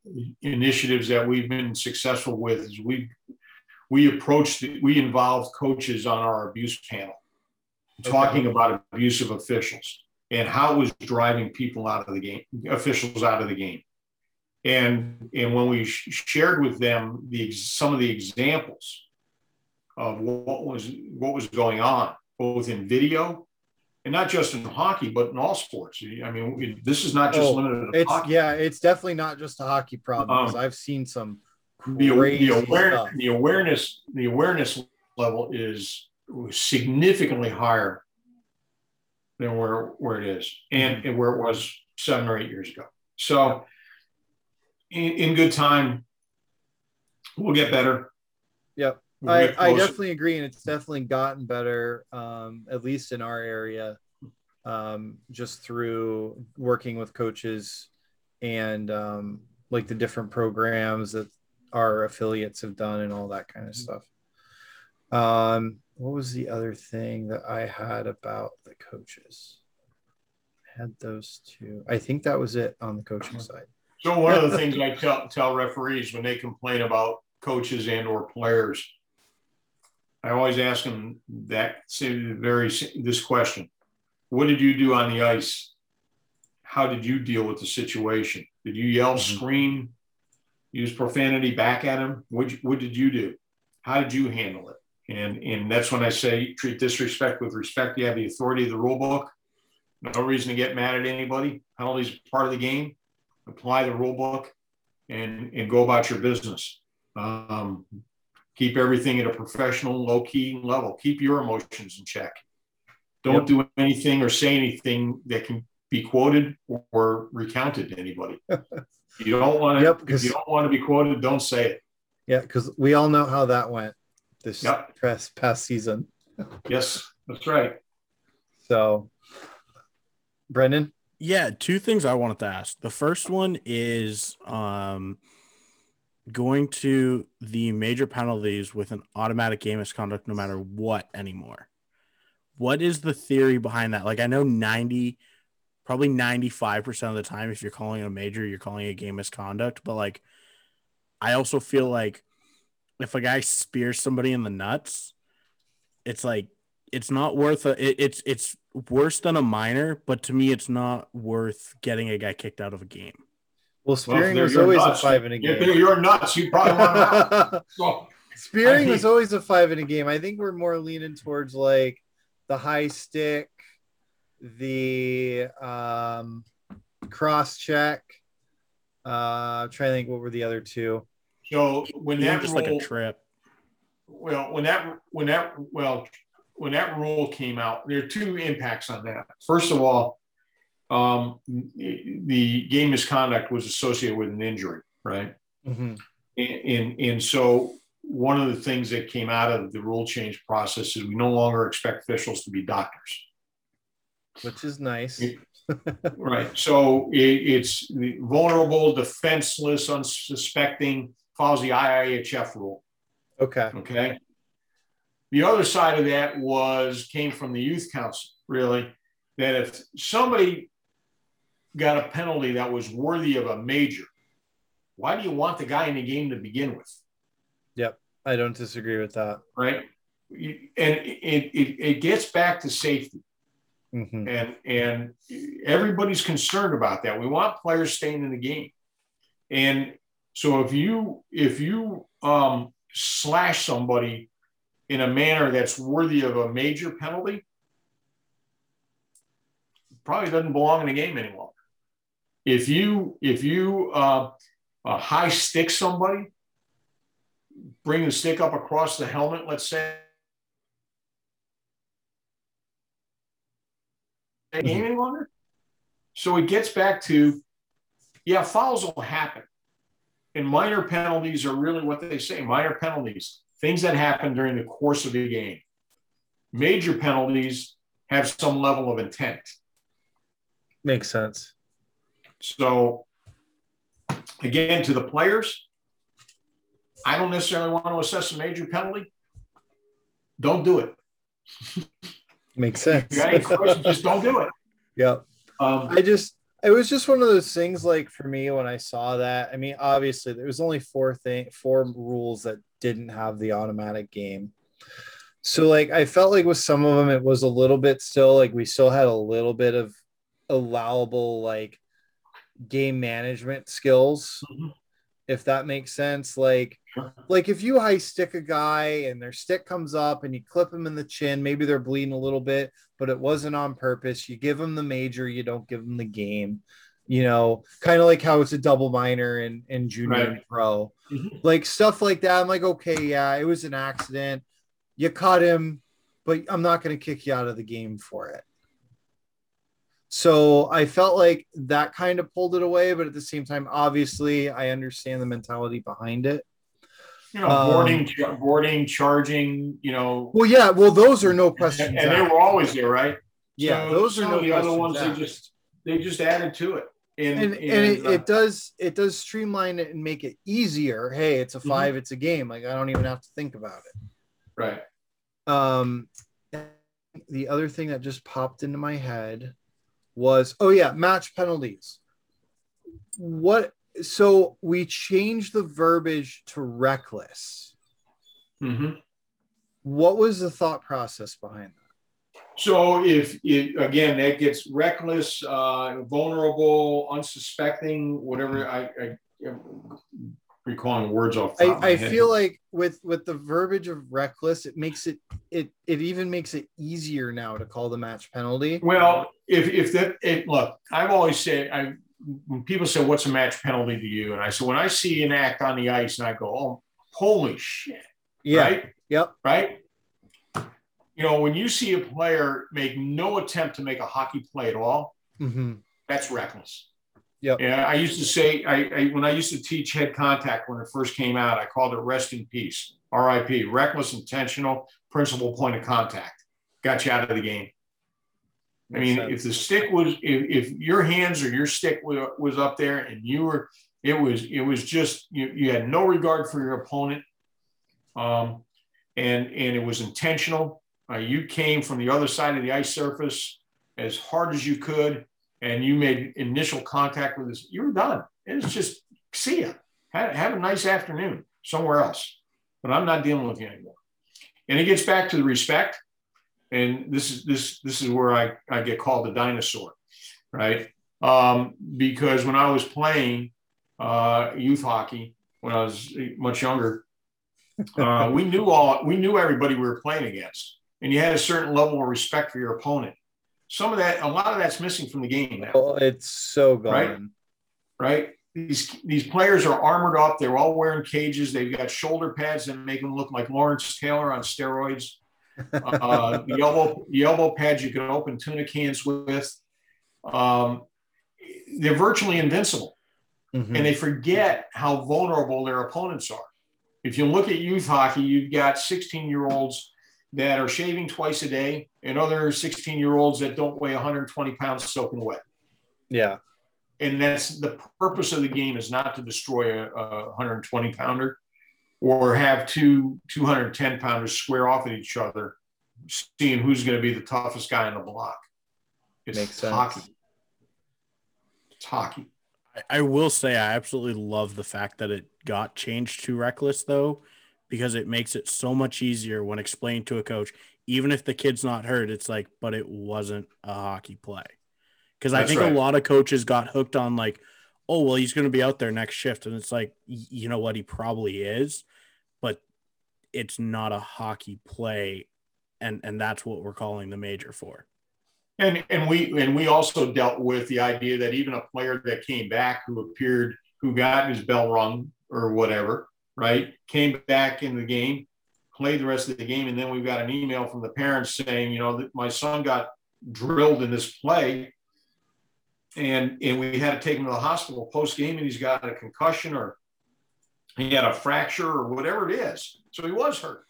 initiatives that we've been successful with is we we approached we involved coaches on our abuse panel talking about abusive officials and how it was driving people out of the game officials out of the game and and when we sh- shared with them the ex- some of the examples of what was what was going on both in video and not just in hockey but in all sports i mean it- this is not just Oh, limited to It's hockey yeah, it's definitely not just a hockey problem. Um, I've seen some the, crazy the, aware, stuff. the awareness the awareness level is significantly higher than where where it is and, and where it was seven or eight years ago so in, in good time we'll get better Yep. We'll I, get I definitely agree, and it's definitely gotten better, um, at least in our area, um, just through working with coaches and um, like the different programs that our affiliates have done and all that kind of stuff. Um, what was the other thing that I had about the coaches? I had those two. I think that was it on the coaching side. So one of the [laughs] things I tell tell referees when they complain about coaches and or players, I always ask them that same- very this question: What did you do on the ice? How did you deal with the situation? Did you yell, Mhm. scream, use profanity back at him? What what did you do? How did you handle it? And and that's when I say treat disrespect with respect. You have the authority of the rule book. No reason to get mad at anybody. Penalties part of the game apply the rule book and and go about your business. Um, keep everything at a professional low key level. Keep your emotions in check. Don't Yep. do anything or say anything that can be quoted or recounted to anybody. [laughs] You don't want to Yep, if you don't want to be quoted don't say it. Yeah, because we all know how that went this Yep. past, past season. [laughs] yes that's right. So, Brendan, Yeah, two things I wanted to ask. The first one is um going to the major penalties with an automatic game misconduct no matter what anymore. What is the theory behind that? Like I know 90 probably 95% of the time if you're calling a major, you're calling a game misconduct, but like I also feel like if a guy spears somebody in the nuts, it's like it's not worth a it, it's it's worse than a minor, but to me it's not worth getting a guy kicked out of a game. well, Well, spearing if was always nuts, a five in a game. you're nuts you probably want to [laughs] spearing I was always a five in a game. I think we're more leaning towards like the high stick, the um, cross check. Uh, I'm trying to think what were the other two. so when Even that just rule, like a trip. Well, when that when that well when that rule came out, there are two impacts on that. First of all, um, the game misconduct was associated with an injury, right? Mhm. And, and and so one of the things that came out of the rule change process is we no longer expect officials to be doctors, Which is nice. It- [laughs] right? So it, it's vulnerable, defenseless, unsuspecting follows the IIHF rule. Okay. Okay. The other side of that was came from the youth council, really, that if somebody got a penalty that was worthy of a major, why do you want the guy in the game to begin with? Yep, I don't disagree with that. Right. And it, it, it gets back to safety. Mhm. And and everybody's concerned about that. We want players staying in the game. And so if you if you um, slash somebody in a manner that's worthy of a major penalty, probably doesn't belong in the game anymore. If you if you uh, uh, high stick somebody, bring the stick up across the helmet, let's say, game any longer. So it gets back to, yeah, fouls will happen. And minor penalties are really what they say minor penalties, things that happen during the course of the game. Major penalties have some level of intent. Makes sense. So, again, to the players, I don't necessarily want to assess a major penalty. Don't do it. [laughs] Makes sense. If you got any questions, just don't do it. [laughs] yeah. Um, I just it was just one of those things like for me when I saw that. I mean, obviously there was only four thing four rules that didn't have the automatic game. So like I felt like with some of them it was a little bit still like we still had a little bit of allowable like game management skills Mhm. if that makes sense like like if you high stick a guy and their stick comes up and you clip them in the chin maybe they're bleeding a little bit but it wasn't on purpose you give them the major you don't give them the game you know kind of like how it's a double minor in in junior Right. and pro Mhm. like stuff like that i'm like okay yeah it was an accident you caught him but i'm not going to kick you out of the game for it so I felt like that kind of pulled it away, but at the same time, obviously, I understand the mentality behind it. you know, Um, boarding, char- boarding, charging, you know, Well, yeah, well, those are no questions. and they were always there, right? yeah, So those are no the other ones. asked. They just they just added to it, and and, and it, uh, it does it does streamline it and make it easier. Hey, it's a Mm-hmm. 5 it's a game. Like I don't even have to think about it. right. Um, the other thing that just popped into my head was oh yeah, match penalties. What? So we changed the verbiage to reckless. hmm What was the thought process behind that? So if it again that gets reckless, uh, vulnerable, unsuspecting, whatever I, I I'm recalling words off. the top of my I, I head. feel like with with the verbiage of reckless, it makes it it it even makes it easier now to call the match penalty. Well, if if that it look, I've always said I when people say what's a match penalty to you, and I said when I see an act on the ice and I go, oh, holy shit, Yeah. right, Yep. right. You know, when you see a player make no attempt to make a hockey play at all, hmm that's reckless. Yep. Yeah, I used to say I, I when I used to teach head contact when it first came out, I called it rest in peace, RIP, reckless, intentional, principal point of contact. Got you out of the game. I mean, if the stick was, if, if your hands or your stick was, was up there and you were, it was, it was just you, you had no regard for your opponent, um, and and it was intentional. Uh, you came from the other side of the ice surface as hard as you could, and you made initial contact with us. You were done. It's just see ya. Have, have a nice afternoon somewhere else. But I'm not dealing with you anymore. And it gets back to the respect and this is this this is where I, I get called a dinosaur, right? Um, because when I was playing uh, youth hockey when I was much younger, uh, we knew all we knew everybody we were playing against, and you had a certain level of respect for your opponent. Some of that, a lot of that's missing from the game now, Oh, it's so gone. Right? right? These these players are armored up. They're all wearing cages. They've got shoulder pads that make them look like Lawrence Taylor on steroids [laughs] uh, the elbow the elbow pads you can open tuna cans with. Um, they're virtually invincible, Mhm. and they forget how vulnerable their opponents are. If you look at youth hockey, you've got 16 year olds that are shaving twice a day, and other 16 year olds that don't weigh 120 pounds soaking wet. Yeah. And that's the purpose of the game is not to destroy a, a 120 pounder or have two 210 pounders square off at each other, seeing who's going to be the toughest guy on the block. It's Makes sense. hockey. It's hockey. I- I will say I absolutely love the fact that it got changed to reckless though, because it makes it so much easier when explained to a coach, even if the kid's not hurt, it's like, but it wasn't a hockey play. Because I think right. a lot of coaches got hooked on like, oh well, he's going to be out there next shift, and it's like, you know what, he probably is, but it's not a hockey play, and and that's what we're calling the major for. And and we and we also dealt with the idea that even a player that came back who appeared who got his bell rung or whatever, right, came back in the game, played the rest of the game, and then we got an email from the parents saying, you know, that my son got drilled in this play, and and we had to take him to the hospital post game, and he's got a concussion or he had a fracture or whatever it is, so he was hurt.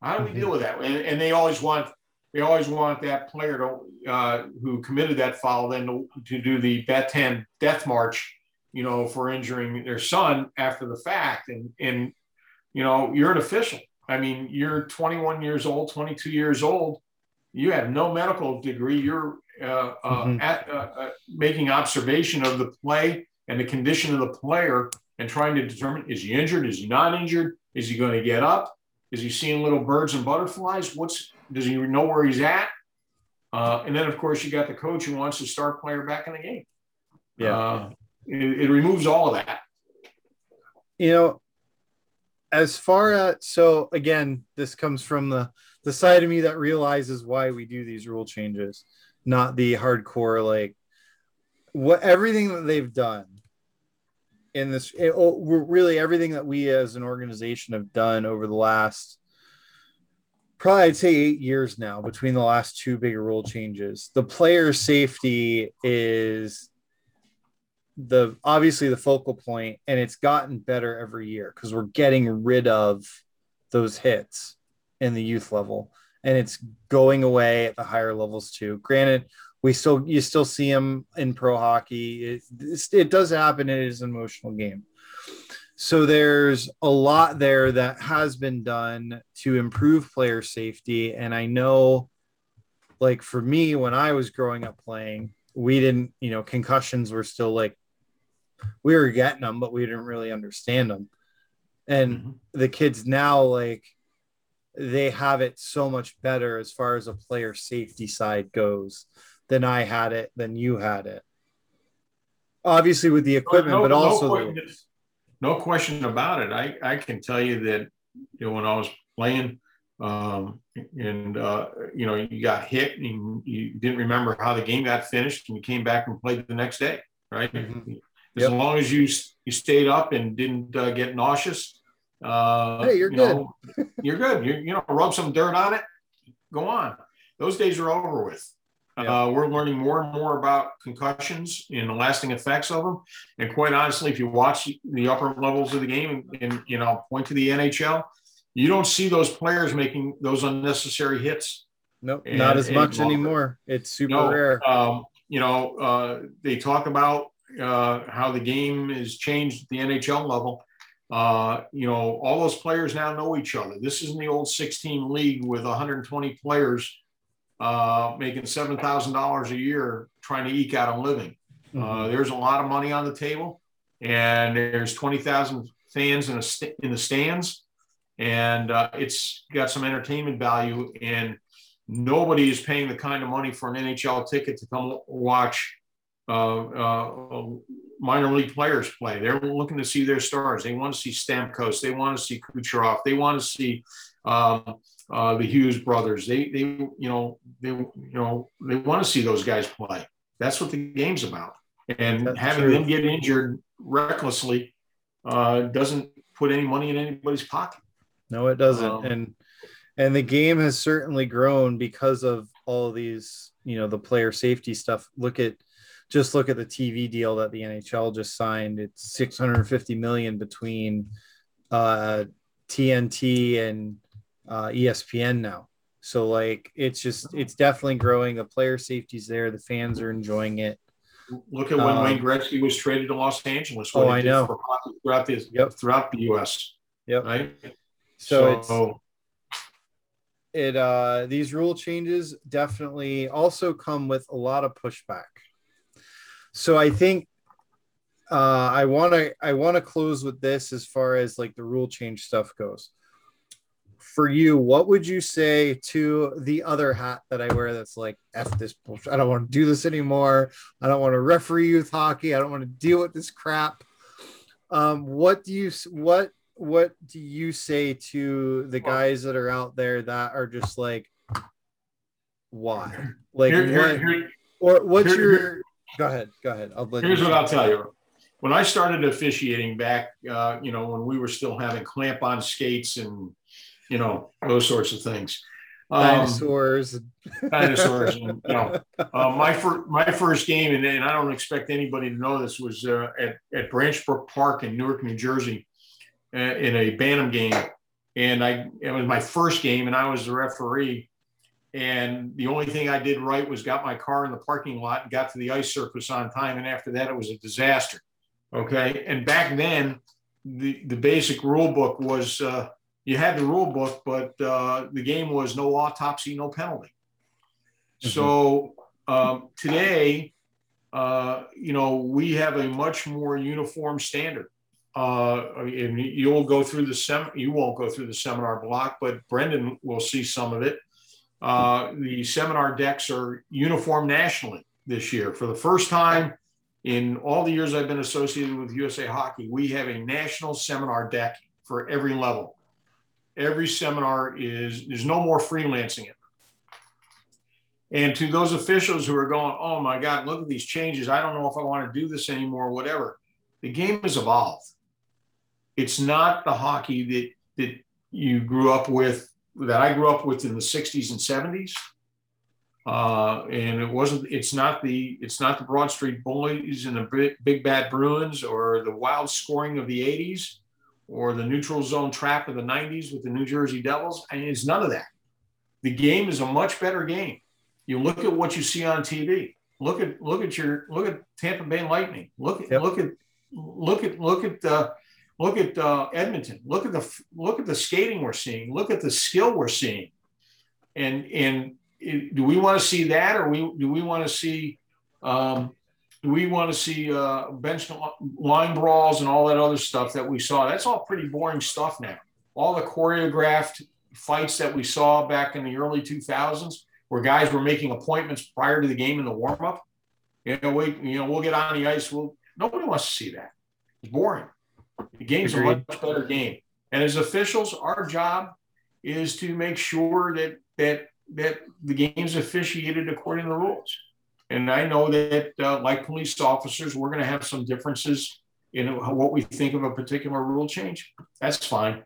How do we deal with that? And, and they always want they always want that player to uh, who committed that foul then to, to do the Bataan death march, you know, for injuring their son after the fact. And and you know, you're an official. I mean, you're 21 years old, 22 years old. You have no medical degree. You're uh, uh, Mhm. at, uh, uh, making observation of the play and the condition of the player and trying to determine is he injured? Is he not injured? Is he going to get up? Is he seeing little birds and butterflies? What's does he know where he's at? Uh, and then, of course, you got the coach who wants the star player back in the game. Yeah. Uh, it, it removes all of that. you know as far as so again this comes from the the side of me that realizes why we do these rule changes not the hardcore like what everything that they've done in this it, oh, really everything that we as an organization have done over the last probably i'd say eight years now between the last two big rule changes the player safety is the obviously the focal point and it's gotten better every year because we're getting rid of those hits in the youth level and it's going away at the higher levels too. Granted we still you still see them in pro hockey. It, it does happen it is an emotional game. So there's a lot there that has been done to improve player safety and i know like for me when i was growing up playing we didn't you know concussions were still like we were getting them but we didn't really understand them and Mhm. the kids now like they have it so much better as far as a player safety side goes than I had it than you had it. Obviously with the equipment, No- but no also question- the, no question about it. I, I can tell you that you know when I was playing, um, and uh, you know you got hit and you didn't remember how the game got finished, and you came back and played the next day, right? Mhm. As Yep. long as you you stayed up and didn't uh, get nauseous, uh, Hey, you're you know, [laughs] you're good. You you know rub some dirt on it, go on. Those days are over with. Uh, we're learning more and more about concussions and the lasting effects of them. And quite honestly, if you watch the upper levels of the game and, and you know point to the NHL, you don't see those players making those unnecessary hits. nope, And- not as much anymore. It's super No, rare. Um, you know, uh, they talk about uh, how the game is changed at the NHL level. Uh, you know, all those players now know each other. This isn't the old 16 league with 120 players uh, making $7,000 a year trying to eke out a living. Mm-hmm. Uh, there's a lot of money on the table, and there's 20,000 fans in, a st- in the stands, and uh, it's got some entertainment value. And nobody is paying the kind of money for an NHL ticket to come watch minor league players play. They're looking to see their stars. They want to see Stamkos. They want to see Kucherov. They want to see um, uh, the Hughes brothers. They, they, you know, they, you know, they want to see those guys play. That's what the game's about. And That's having true. them get injured recklessly uh, doesn't put any money in anybody's pocket. No, it doesn't. Um, and and the game has certainly grown because of all these, you know, the player safety stuff. Look at just look at the TV deal that the NHL just signed. It's 650 million between uh TNT and uh ESPN now. So like it's just it's definitely growing. The player safety's there, the fans are enjoying it. Look at when Um, Wayne Gretzky was traded to Los Angeles. Oh, I know. Throughout the Yep. throughout the U.S. Yep. Right. So, it's it uh these rule changes definitely also come with a lot of pushback so i think uh i want to i want to close with this as far as like the rule change stuff goes. For you what would you say to the other hat that i wear that's like f this bullshit. i don't want to do this anymore. I don't want to referee youth hockey. I don't want to deal with this crap. Um what do you what what do you say to the guys that are out there that are just like why? Like Here- here- what, here- or what's your go ahead go ahead i'll let Here's you what I'll tell you. When I started officiating back, uh, you know, when we were still having clamp on skates and, you know, those sorts of things. Um, dinosaurs dinosaurs. [laughs] And, you know, uh, my, fir- my first game, and, and I don't expect anybody to know this, was uh, at, at Branchbrook Park in Newark, New Jersey, uh, in a Bantam game. And I, it was my first game, and I was the referee. And the only thing I did right was got my car in the parking lot and got to the ice surface on time. And after that, it was a disaster. Okay. And back then, the, the basic rule book was uh, you had the rule book, but uh, the game was no autopsy, no penalty. So um, today, uh, you know, we have a much more uniform standard. Uh, and you'll go through the sem. You won't go through the seminar block, but Brendan will see some of it. Uh, the seminar decks are uniform nationally this year for the first time in all the years I've been associated with USA Hockey. We have a national seminar deck for every level. Every seminar is there's no more freelancing it. And to those officials who are going, oh my God, look at these changes. I don't know if I want to do this anymore, whatever. The game has evolved. It's not the hockey that that you grew up with, that I grew up with in the 60s and 70s. Uh, and it wasn't, it's not the, it's not the Broad Street Bullies and the big, big bad Bruins or the wild scoring of the 80s or the neutral zone trap of the 90s with the New Jersey Devils. I mean, it's none of that. The game is a much better game. You look at what you see on TV. Look at look at your look at Tampa Bay Lightning. Look at Yep. look at look at look at uh, look at uh, Edmonton. Look at the look at the skating we're seeing. Look at the skill we're seeing. And and it, do we want to see that, or we do we want to see um, do we want to see uh, bench line brawls and all that other stuff that we saw? That's all pretty boring stuff now. All the choreographed fights that we saw back in the early 2000s, where guys were making appointments prior to the game in the warm up. You know, wait, you know, we'll get on the ice. We'll nobody wants to see that. It's boring. The game's Agreed. a much better game. And as officials, our job is to make sure that that that the game's officiated according to the rules. And I know that, uh, like police officers, we're going to have some differences in what we think of a particular rule change. That's fine.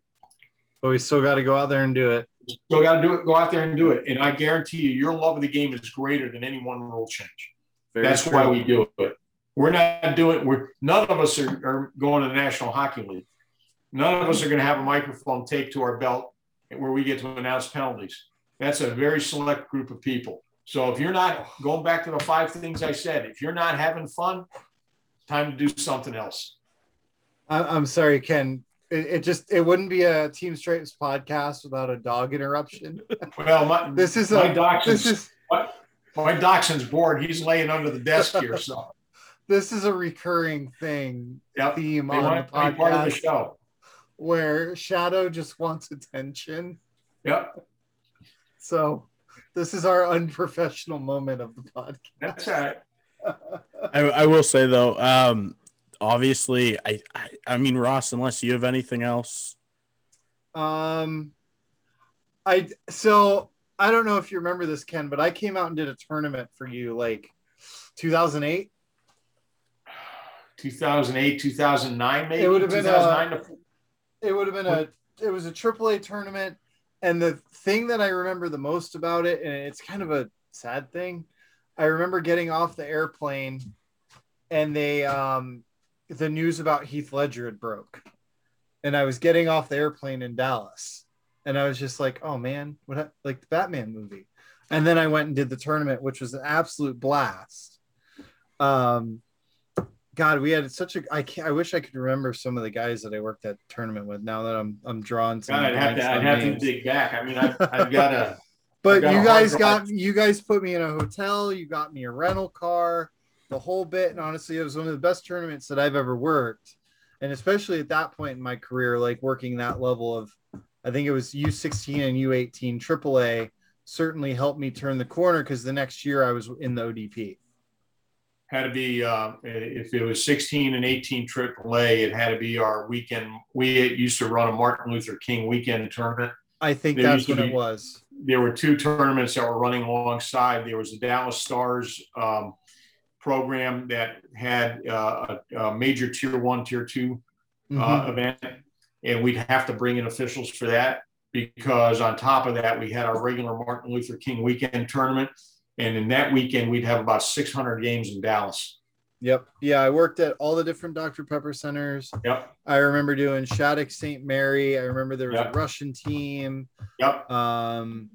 But we still got to go out there and do it. So got to do it. Go out there and do it. And I guarantee you, your love of the game is greater than any one rule change. Very That's true. why we do it. We're not doing. We're none of us are, are going to the National Hockey League. None of us are going to have a microphone taped to our belt where we get to announce penalties. That's a very select group of people. So if you're not going back to the five things I said, if you're not having fun, time to do something else. I, I'm sorry, Ken. It, it just it wouldn't be a Team Stripes podcast without a dog interruption. [laughs] Well, my, This is my a dachshund's, this is my dachshund's bored. He's laying under the desk here. So this is a recurring thing yep, theme they on want the to be part of the podcast show. where Shadow just wants attention. Yep, So this is our unprofessional moment of the podcast. that's right. I, I will say though, um, obviously, I, I, I mean, Ross, unless you have anything else, Um, I so I don't know if you remember this, Ken, but I came out and did a tournament for you like 2008. 2008, 2009, maybe? It would have been, 2009 to It would have been a it was a AAA tournament, and the thing that I remember the most about it, and it's kind of a sad thing, I remember getting off the airplane, and they um the news about Heath Ledger had broke, and I was getting off the airplane in Dallas, and I was just like, oh man, what like the Batman movie, and then I went and did the tournament, which was an absolute blast. Um, God, we had such a. I can't. I wish I could remember some of the guys that I worked at tournament with. Now that I'm I'm drawing some. God, I'd have to, I'd have to dig back. I mean, I've, I've [laughs] got a, But got you hard guys got you guys put me in a hotel. You got me a rental car, the whole bit. And honestly, it was one of the best tournaments that I've ever worked. And especially at that point in my career, like working that level of, I think it was U16 and U18 AAA, certainly helped me turn the corner because the next year I was in the ODP. Had to be, uh, if it was 16 and 18 AAA, it had to be our weekend. We used to run a Martin Luther King weekend tournament. I think There that's what it was. There were two tournaments that were running alongside. There was the Dallas Stars um, program that had uh, a, a major tier one, tier two Mhm. uh, event, and we'd have to bring in officials for that because on top of that, we had our regular Martin Luther King weekend tournament, and in that weekend, we'd have about 600 games in Dallas. Yep. Yeah, I worked at all the different Dr. Pepper centers. Yep, I remember doing Shattuck St. Mary. I remember there was Yep. a Russian team. yep. Um,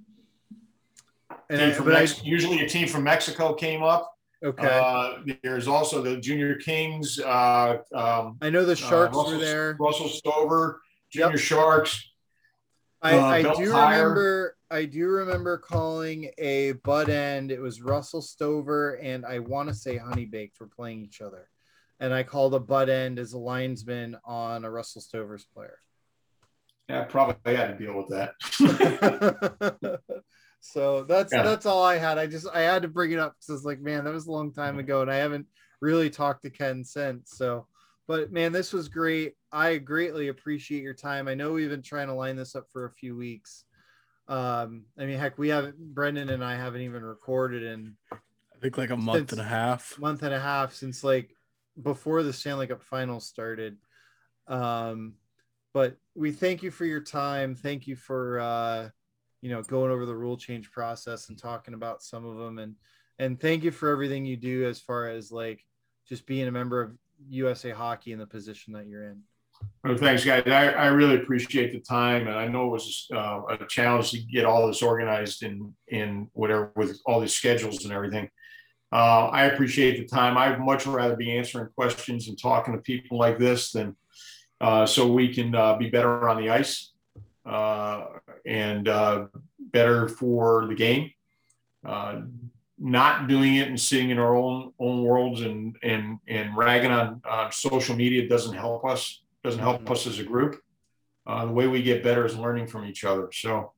and I, but I, usually, a team from Mexico came up. okay. Uh, there's also the Junior Kings. Uh, um, I know the Sharks uh, Russell, were there. Russell Stover, Junior Yep. Sharks. I, uh, I do remember I do remember calling a butt end. It was Russell Stover and I want to say Honey Baked were playing each other, and I called a butt end as a linesman on a Russell Stover's player. Yeah, probably had to deal with that. [laughs] so that's Yeah. that's all I had. I just I had to bring it up because it's like, man, that was a long time mm-hmm. ago, and I haven't really talked to Ken since. So, but man, this was great. I greatly appreciate your time. I know we've been trying to line this up for a few weeks. Um, I mean, heck, we haven't Brendan and I haven't even recorded in I think like a month and a half. month and a half since like before the Stanley Cup Finals started. Um, but we thank you for your time. Thank you for uh, you know going over the rule change process and talking about some of them, and and thank you for everything you do as far as like just being a member of USA Hockey in the position that you're in. Well, thanks, guys. I, I really appreciate the time, and I know it was uh, a challenge to get all this organized in in whatever with all these schedules and everything. Uh, I appreciate the time. I'd much rather be answering questions and talking to people like this than uh, so we can uh, be better on the ice uh, and uh, better for the game. Not doing it and sitting in our own own worlds and and and ragging on social media doesn't help us doesn't help us as a group. Uh, the way we get better is learning from each other. So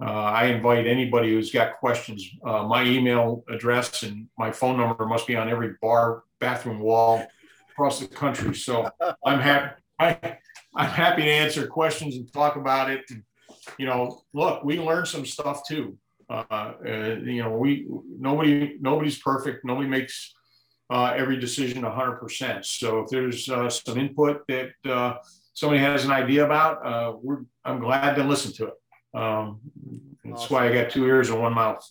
uh, I invite anybody who's got questions. Uh, my email address and my phone number must be on every bar, bathroom wall across the country. So [laughs] I'm happy. I, I'm happy to answer questions and talk about it. And, you know, look, we learned some stuff too. Uh, uh, you know, we nobody nobody's perfect. Nobody makes uh, every decision 100%. So if there's uh, some input that uh, somebody has an idea about, uh, we're, I'm glad to listen to it. Um, that's why I got two ears and one mouth.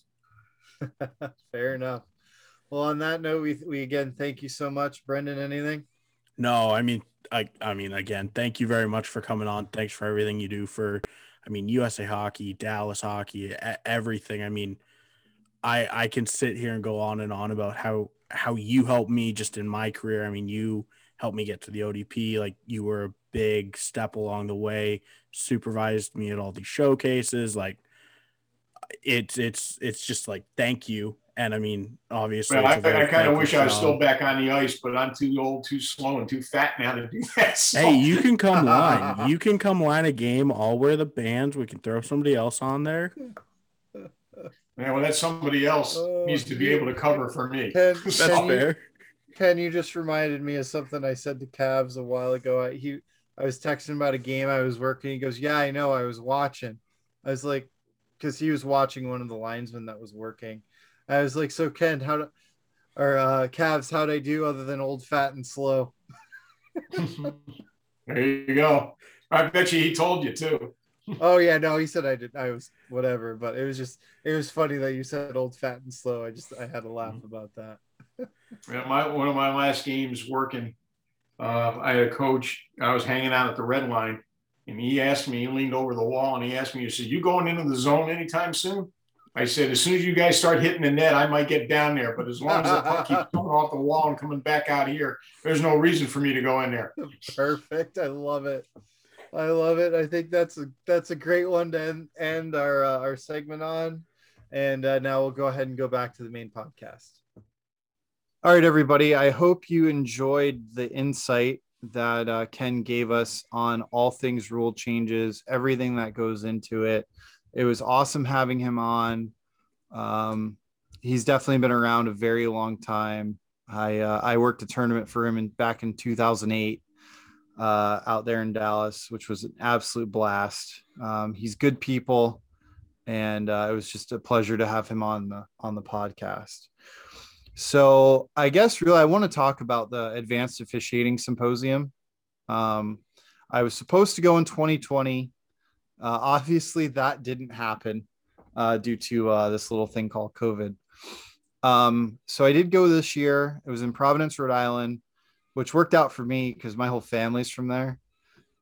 [laughs] Fair enough. Well, on that note, we we again thank you so much, Brendan. Anything? No, I mean, I, I mean, again, thank you very much for coming on. Thanks for everything you do for, I mean, USA Hockey, Dallas Hockey, everything. I mean, I I can sit here and go on and on about how how you helped me just in my career. I mean, you helped me get to the ODP. Like you were a big step along the way. Supervised me at all these showcases. Like it's it's it's just like thank you. And I mean, obviously, Well, I, very I kind of thankless wish I was still back on the ice, but I'm too old, too slow, and too fat now to do [laughs] that. So. Hey, you can come [laughs] line. You can come line a game. I'll wear the bands. We can throw somebody else on there. Hmm. Yeah, well, that somebody else Oh, needs to be able to cover for me. Ken, [laughs] That's Ken, you, fair. Ken, you just reminded me of something I said to Cavs a while ago. I, he, I was texting about a game I was working. He goes, "Yeah, I know. I was watching." I was like, because he was watching one of the linesmen that was working. I was like, "So Ken, how do, or uh, Cavs, how'd I do other than old, fat, and slow?" [laughs] there you go. I bet you he told you too. Oh yeah, no, he said I did. I was whatever, but it was just it was funny that you said old, fat, and slow. I just I had a laugh about that. Yeah, my one of my last games working, uh, I had a coach. I was hanging out at the red line, and he asked me. He leaned over the wall and he asked me. He said, "You going into the zone anytime soon?" I said, "As soon as you guys start hitting the net, I might get down there. But as long as the puck keeps [laughs] coming off the wall and coming back out here, there's no reason for me to go in there." Perfect. I love it. I love it. I think that's a that's a great one to end, end our uh, our segment on. And uh, now we'll go ahead and go back to the main podcast. All right, everybody. I hope you enjoyed the insight that uh, Ken gave us on all things rule changes, everything that goes into it. It was awesome having him on. Um, he's definitely been around a very long time. I uh, I worked a tournament for him in back in 2008 uh, out there in Dallas, which was an absolute blast. Um, he's good people, and uh, it was just a pleasure to have him on the on the podcast. So I guess really I want to talk about the Advanced Officiating Symposium. Um, I was supposed to go in 2020. Uh, obviously, that didn't happen uh, due to uh, this little thing called COVID. Um, so I did go this year. It was in Providence, Rhode Island which worked out for me because my whole family's from there.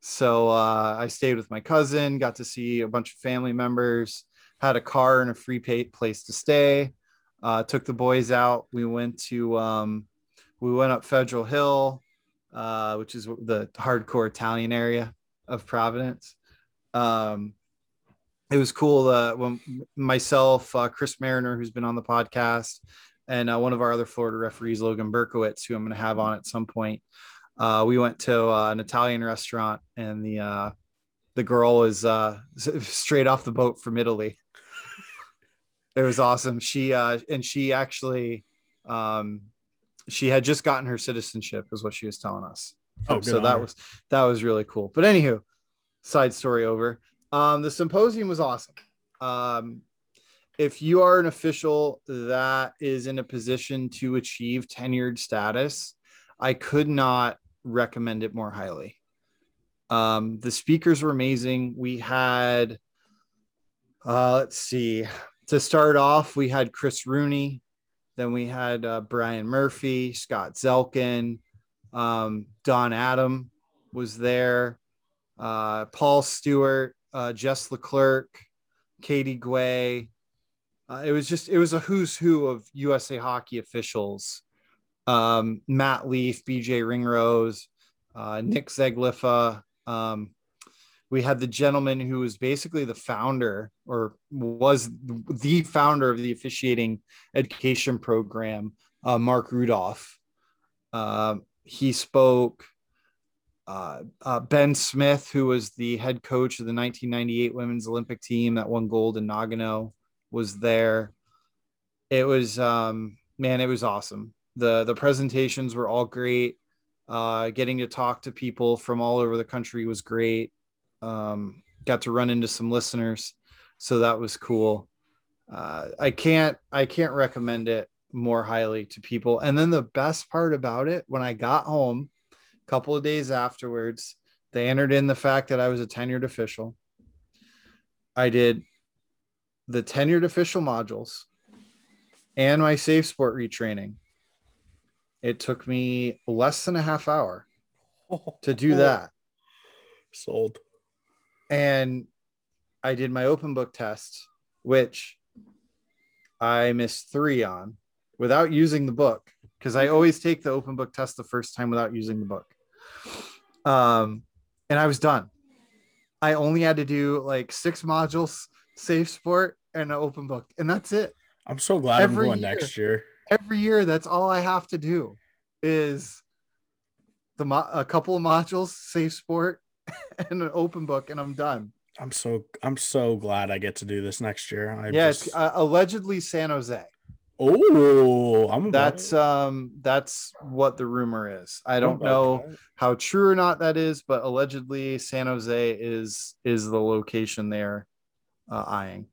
So uh, I stayed with my cousin, got to see a bunch of family members, had a car and a free place to stay. Uh, took the boys out. We went to um, we went up Federal Hill, uh, which is the hardcore Italian area of Providence. Um, it was cool uh, when myself, uh, Chris Mariner, who's been on the podcast, and uh, one of our other Florida referees, Logan Berkowitz, who I'm going to have on at some point. Uh, we went to uh, an Italian restaurant, and the uh, the girl was uh, [laughs] straight off the boat from Italy. it was awesome. She uh, and she actually um, she had just gotten her citizenship, is what she was telling us. Oh, so that her. was that was really cool. But anywho, side story over. Um, the symposium was awesome. Um, if you are an official that is in a position to achieve tenured status, I could not recommend it more highly. Um, the speakers were amazing. We had, uh, let's see, to start off, we had Chris Rooney, then we had uh, Brian Murphy, Scott Zelkin, um, Don Adam was there, uh, Paul Stewart, uh, Jess Leclerc, Katie Guay. Uh, it was just it was a who's who of USA hockey officials. Um, Matt Leaf, BJ Ringrose, uh, Nick Zegliffa. Um, we had the gentleman who was basically the founder or was the founder of the officiating education program, uh, Mark Rudolph. Um, he spoke. Uh, uh, ben Smith, who was the head coach of the 1998 women's Olympic team that won gold in Nagano, was there. It was um, man, it was awesome. the The presentations were all great. Uh, getting to talk to people from all over the country was great. Um, got to run into some listeners, so that was cool. Uh, I can't I can't recommend it more highly to people. And then the best part about it, when I got home, a couple of days afterwards, they entered in the fact that I was a tenured official. I did the tenured official modules and my safe sport retraining. It took me less than a half hour [laughs] to do that. Sold. And I did my open book test, which I missed three on without using the book because I always take the open book test the first time without using the book. Um, and I was done. I only had to do like six modules, safe sport, and an open book, and that's it. I'm so glad Every I'm going year. next year. Every year, that's all I have to do is the mo- a couple of modules, safe sport, [laughs] and an open book, and I'm done. I'm so I'm so glad I get to do this next year. I yeah, just, uh, allegedly San Jose. oh, I'm That's um that's what the rumor is. I don't know that. how true or not that is, but allegedly San Jose is is the location they're uh, eyeing.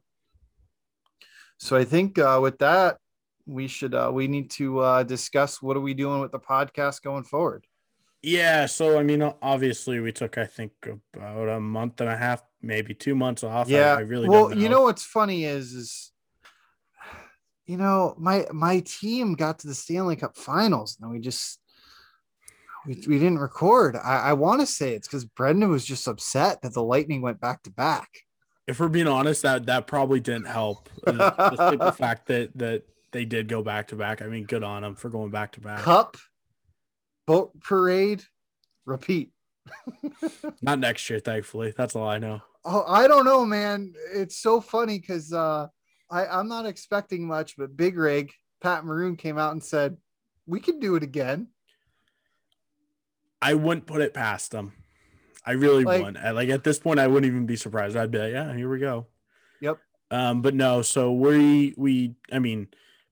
So I think uh, with that, we should uh, we need to uh, discuss what are we doing with the podcast going forward. Yeah, so I mean, obviously, we took I think about a month and a half, maybe two months off. Yeah, I, really well, don't you know what's funny is is you know my my team got to the Stanley Cup Finals and we just we, we didn't record. I, I want to say it's because Brendan was just upset that the Lightning went back to back. If we're being honest, that that probably didn't help. The, the [laughs] fact that that they did go back to back. I mean, good on them for going back to back. Cup, boat parade, repeat. [laughs] Not next year, thankfully. That's all I know. Oh, I don't know, man. It's so funny because uh, I I'm not expecting much, but Big Rig Pat Maroon came out and said we can do it again. I wouldn't put it past them. I really Like- wouldn't. I- Like at this point, I wouldn't even be surprised. I'd be like, yeah, here we go. Yep. Um, but no, so we we I mean,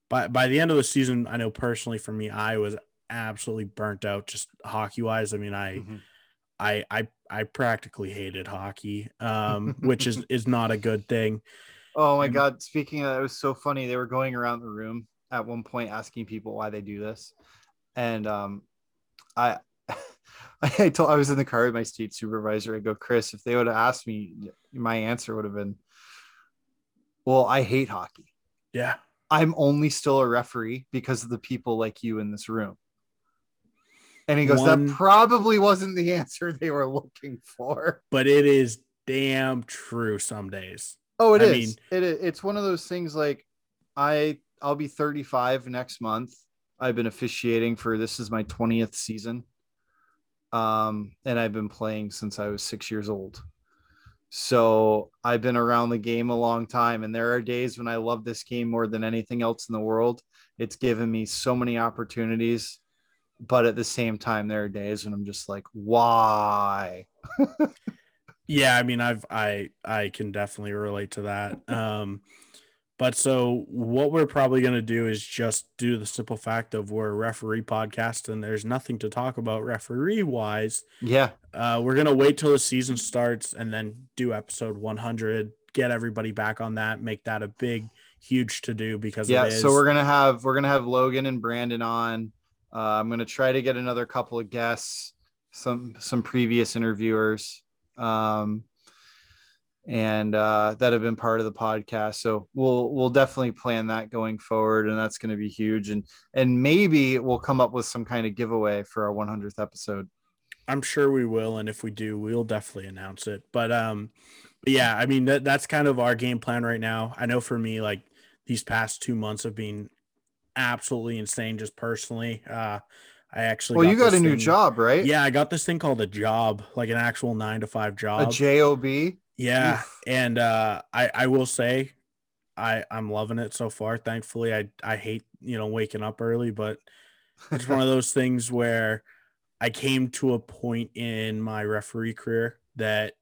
by by the end of the season, I know personally for me, I was absolutely burnt out just hockey wise. I mean, I Mhm. I I I practically hated hockey, um, [laughs] which is is not a good thing. Oh my god! Speaking of, it was so funny. They were going around the room at one point asking people why they do this, and um, I, [laughs] I told I was in the car with my state supervisor. I go, Chris, if they would have asked me, my answer would have been, "Well, I hate hockey. Yeah. I'm only still a referee because of the people like you in this room." And he goes, One- "That probably wasn't the [laughs] answer they were looking for." But it is damn true some days. Oh, it I is. mean- it is. It's one of those things like I I'll be 35 next month. I've been officiating for this is my 20th season. Um, and I've been playing since I was six years old. So I've been around the game a long time, and there are days when I love this game more than anything else in the world. It's given me so many opportunities, but at the same time, there are days when I'm just like, why? [laughs] Yeah, I mean, I've I I can definitely relate to that. [laughs] Um, but so what we're probably gonna do is just do the simple fact of we're a referee podcast and there's nothing to talk about referee wise. Yeah, Uh, we're gonna wait till the season starts and then do episode 100, get everybody back on that, make that a big, huge to do because yeah. it is. So we're gonna have we're gonna have Logan and Brandon on. Uh, I'm gonna try to get another couple of guests, some some previous interviewers. Um, and uh, that have been part of the podcast. So we'll we'll definitely plan that going forward, and that's going to be huge. And and maybe we'll come up with some kind of giveaway for our 100th episode. I'm sure we will, and if we do, we'll definitely announce it. But um, but yeah, I mean that that's kind of our game plan right now. I know for me, like these past two months have been absolutely insane, just personally. Uh, I actually Well, you got a new job, right? Yeah, I got this thing called a job, like an actual nine to five job. A job. Yeah, Oof. and uh, I I will say, I I'm loving it so far. Thankfully, I I hate you know waking up early, but it's one of [laughs] those things where I came to a point in my referee career that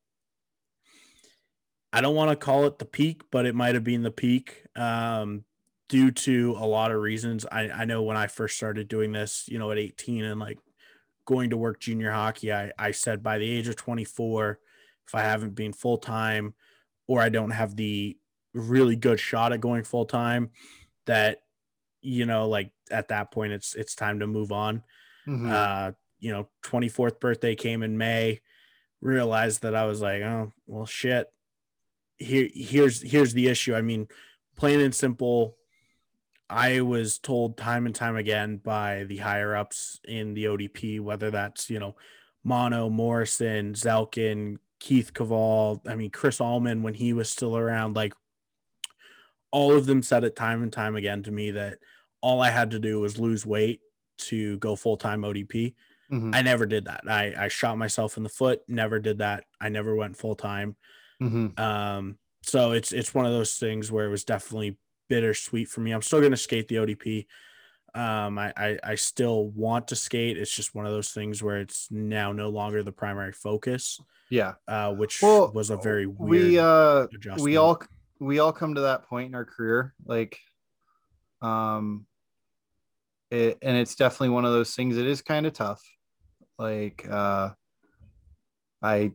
I don't want to call it the peak, but it might have been the peak um, due to a lot of reasons. I, I know when I first started doing this, you know, at 18 and like going to work junior hockey, I, I said by the age of 24, if I haven't been full time or I don't have the really good shot at going full time, that, you know, like at that point, it's it's time to move on. Mhm. uh you know 24th birthday came in may realized that i was like oh well shit. Here here's here's the issue. I mean plain and simple i was told time and time again by the higher ups in the odp whether that's you know mono morrison zelkin keith Cavall, i mean chris allman when he was still around like all of them said it time and time again to me that all i had to do was lose weight to go full-time odp Mhm. I never did that. I, I shot myself in the foot, never did that. I never went full time. Mhm. Um, so it's it's one of those things where it was definitely bittersweet for me. I'm still gonna skate the ODP. Um, I, I I still want to skate. It's just one of those things where it's now no longer the primary focus, Yeah. uh, which Well, was a very weird we uh adjustment. we all we all come to that point in our career like um it, and it's definitely one of those things it is kind of tough like uh i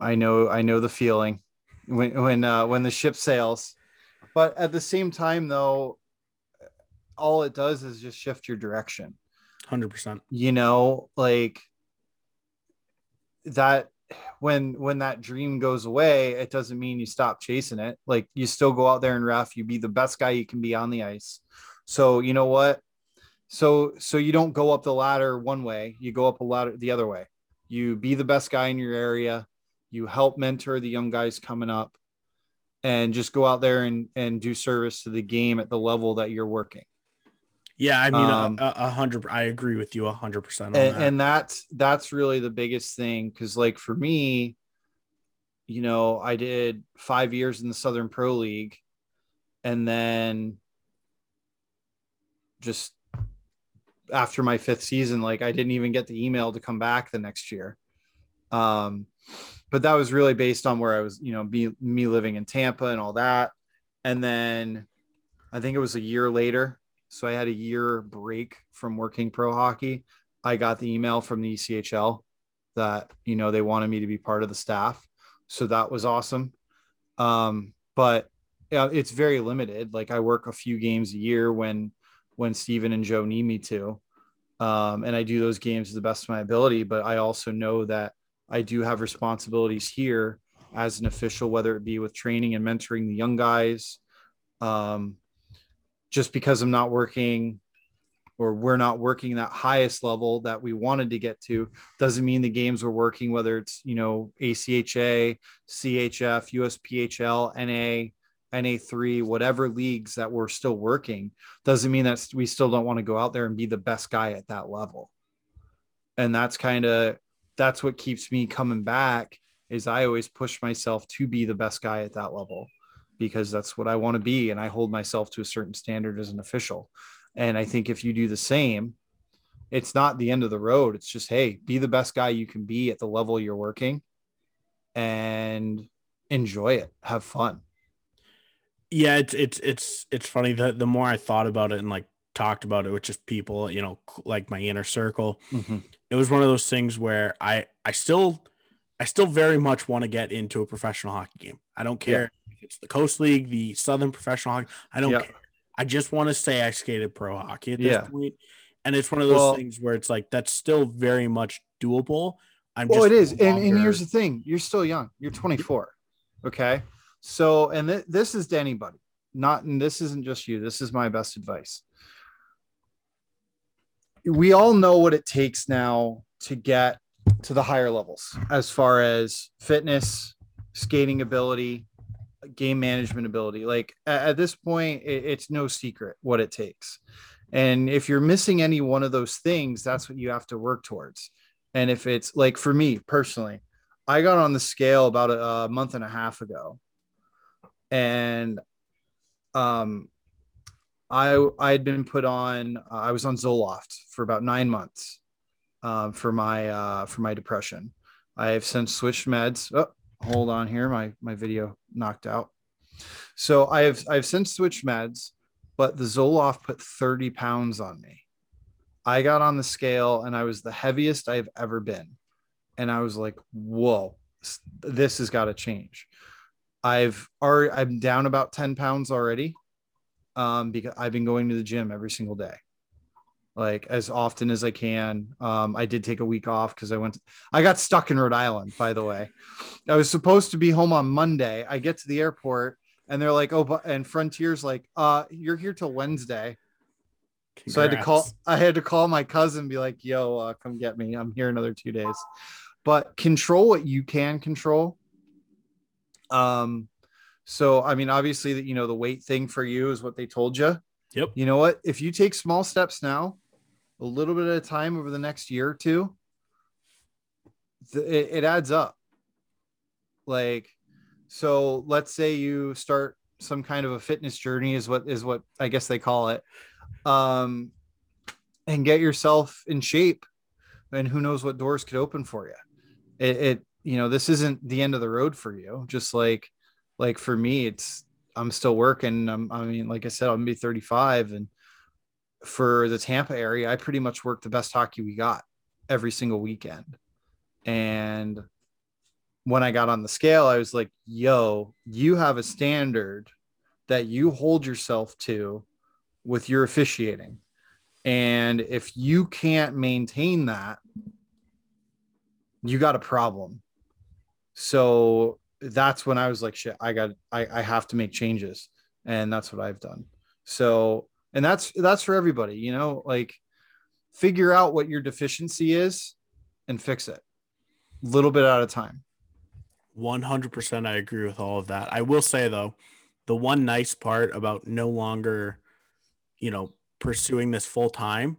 i know i know the feeling when when uh when the ship sails but at the same time though all it does is just shift your direction hundred percent. you know like that when when that dream goes away it doesn't mean you stop chasing it. Like you still go out there and ref you be the best guy you can be on the ice. So you know what? So so you don't go up the ladder one way you go up a ladder the other way. You be the best guy in your area you help mentor the young guys coming up and just go out there and and do service to the game at the level that you're working Yeah, I mean, a- Um, a, a hundred. I agree with you a hundred percent and, that. and that's that's really the biggest thing because like for me you know i did five years in the southern pro league and then just after my fifth season like i didn't even get the email to come back the next year um but that was really based on where i was you know be, me living in tampa and all that and then i think it was a year later so i had a year break from working pro hockey I got the email from the ECHL that you know they wanted me to be part of the staff, so that was awesome. Um, but yeah, it's very limited. Like I work a few games a year when when Steven and Joe need me to, um, and I do those games to the best of my ability. But I also know that I do have responsibilities here as an official, whether it be with training and mentoring the young guys. Um, just because I'm not working or we're not working that highest level that we wanted to get to doesn't mean the games we're working whether it's you know ACHA, CHF, USPHL, NA, NA3, whatever leagues that we're still working doesn't mean that we still don't want to go out there and be the best guy at that level. And that's kind of that's what keeps me coming back is I always push myself to be the best guy at that level because that's what I want to be. And I hold myself to a certain standard as an official. And I think if you do the same, it's not the end of the road. It's just, hey, be the best guy you can be at the level you're working and enjoy it. Have fun. Yeah, it's it's it's it's funny that the more I thought about it and like talked about it with just people, you know, like my inner circle, mm-hmm. it was one of those things where I I still I still very much want to get into a professional hockey game. I don't care if it's the Coast League, the Southern Professional Hockey. I don't Yeah. care. I just want to say I skated pro hockey at this Yeah. point. And it's one of those Well- things where it's like that's still very much doable. I'm Well, just it is. And, and here's the thing you're still young. You're 24. Okay. So, and th- this is to anybody, not, and this isn't just you. This is my best advice. We all know what it takes now to get to the higher levels as far as fitness, skating ability, game management ability. Like at, this point, it's no secret what it takes. And if you're missing any one of those things, that's what you have to work towards. And if it's like for me personally, I got on the scale about a, month and a half ago, and um, I I had been put on. I was on Zoloft for about nine months um, for my uh, for my depression. I have since switched meds. Oh, hold on here, my my video knocked out. So I have I've since switched meds, but the Zoloft put 30 pounds on me. I got on the scale and I was the heaviest I've ever been. And I was like, whoa, this has got to change. I've already, I'm down about 10 pounds already um, because I've been going to the gym every single day, like as often as I can. Um, I did take a week off because I went, I got stuck in Rhode Island, by the way. I was supposed to be home on Monday. I get to the airport and they're like, oh, but, and Frontier's like, uh, you're here till Wednesday. So I had to call. I had to call my cousin, and be like, "Yo, uh, come get me. I'm here another two days." But control what you can control. Um, so I mean, obviously, that you know the weight thing for you is what they told you. Yep. You know what? If you take small steps now, a little bit at a time over the next year or two, it, it adds up. Like, so let's say you start some kind of a fitness journey, is what is what I guess they call it um, and get yourself in shape. And who knows what doors could open for you. It, it, you know, this isn't the end of the road for you. Just like, like for me, it's I'm still working. I'm, I mean, like I said, I'm gonna be 35, and for the Tampa area, I pretty much worked the best hockey we got every single weekend. And when I got on the scale, I was like, "Yo, you have a standard that you hold yourself to with your officiating. And if you can't maintain that, you got a problem. So that's when I was like, shit, I got, I, I have to make changes. And that's what I've done. So, and that's, that's for everybody, you know, like figure out what your deficiency is and fix it a little bit at a time. 100% I agree with all of that. I will say though, the one nice part about no longer, you know, pursuing this full time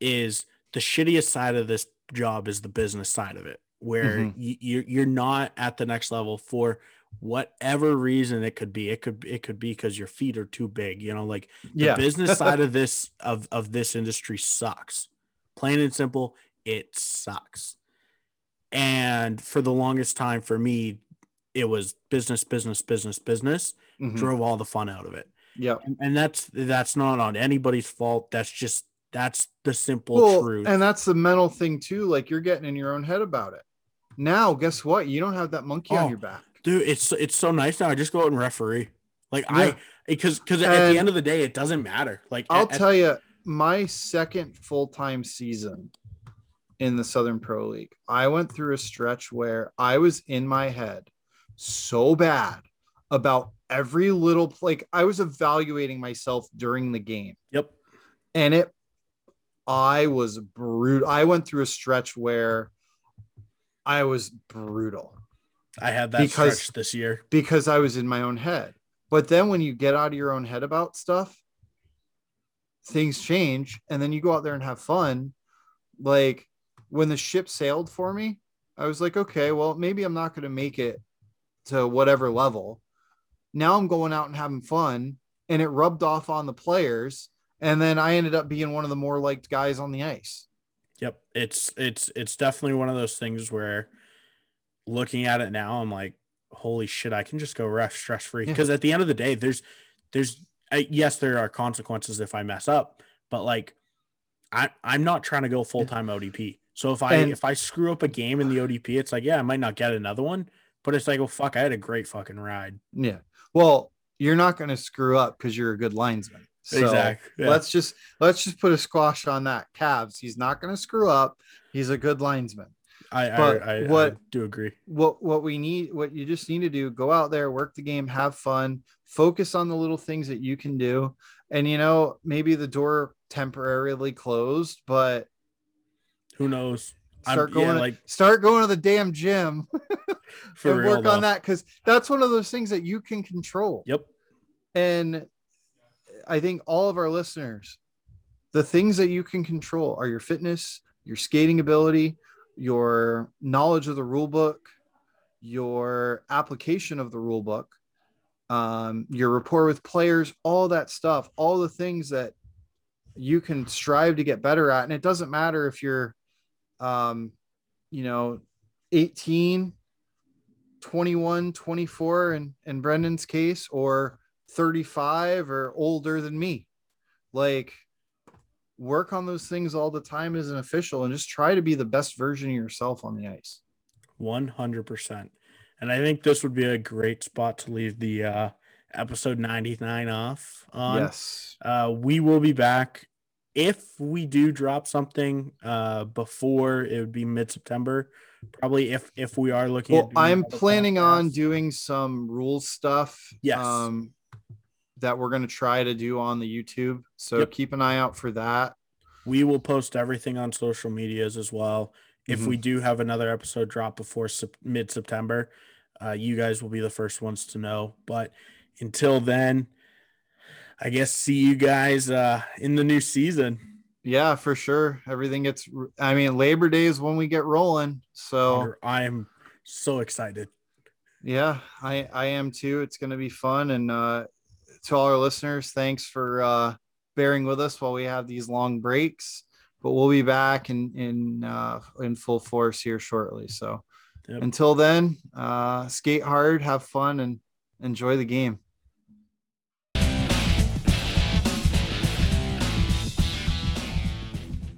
is the shittiest side of this job is the business side of it, where Mhm. you're you're not at the next level for whatever reason it could be. It could it could be because your feet are too big. You know, like the Yeah. [laughs] business side of this of of this industry sucks. Plain and simple, it sucks. And for the longest time for me, it was business, business, business, business. Mhm. Drove all the fun out of it. yeah And, and that's that's not on anybody's fault. That's just that's the simple well, truth. and that's the mental thing too. Like you're getting in your own head about it. Now, guess what? You don't have that monkey Oh, on your back. Dude, it's it's so nice now. I just go out and referee. Like Yeah. I because because at the end of the day, it doesn't matter. Like I'll at- tell you, my second full time season in the Southern Pro League, I went through a stretch where I was in my head so bad about every little like I was evaluating myself during the game, Yep. and it I was brutal. I went through a stretch where I was brutal. I had that Because- stretch this year. because I was in my own head. But then when you get out of your own head about stuff, things change and then you go out there and have fun. Like when the ship sailed for me, I was like, okay, well, maybe I'm not going to make it to whatever level. Now I'm going out and having fun, and it rubbed off on the players. And then I ended up being one of the more liked guys on the ice. Yep. It's it's it's definitely one of those things where looking at it now, I'm like, holy shit, I can just go ref stress free. Yeah. Because at the end of the day, there's there's I, yes, there are consequences if I mess up, but like I I'm not trying to go full time ODP. So if I And- if I screw up a game in the ODP, it's like, yeah, I might not get another one, but it's like, oh fuck, I had a great fucking ride. Yeah. Well, you're not going to screw up because you're a good linesman. So exactly. Yeah. let's just let's just put a squash on that. Cavs, he's not going to screw up. He's a good linesman. I, but I, I, what- I do agree. What what we need, what you just need to do, go out there, work the game, have fun, focus on the little things that you can do. And you know, maybe the door temporarily closed, but Who knows? I'm- start yeah, going to, like start going to the damn gym [laughs] for and real. work on that because that's one of those things that you can control. Yep. And I think all of our listeners, the things that you can control are your fitness, your skating ability, your knowledge of the rule book, your application of the rule book, um, your rapport with players, all that stuff, all the things that you can strive to get better at. And it doesn't matter if you're, um, you know, 18, 21, 24 in, in Brendan's case, or 35 or older than me. Like, work on those things all the time as an official and just try to be the best version of yourself on the ice. 100%. And I think this would be a great spot to leave the uh, episode 99 off on. yes. Uh, we will be back. If we do drop something uh, before, it would be mid September. Probably if if we are looking. Well, at I'm planning on doing some rules stuff. Yes. Um, that we're going to try to do on the YouTube. So Yep. keep an eye out for that. We will post everything on social medias as well. If Mhm. we do have another episode drop before mid September, uh, you guys will be the first ones to know. But until then, I guess see you guys uh, in the new season. Yeah, for sure. Everything gets, I mean, Labor Day is when we get rolling. So I am so excited. yeah, I, I am too. It's going to be fun. And uh, to all our listeners, thanks for uh, bearing with us while we have these long breaks. But we'll be back in in uh, in full force here shortly. So Yep. until then, uh, skate hard, have fun, and enjoy the game.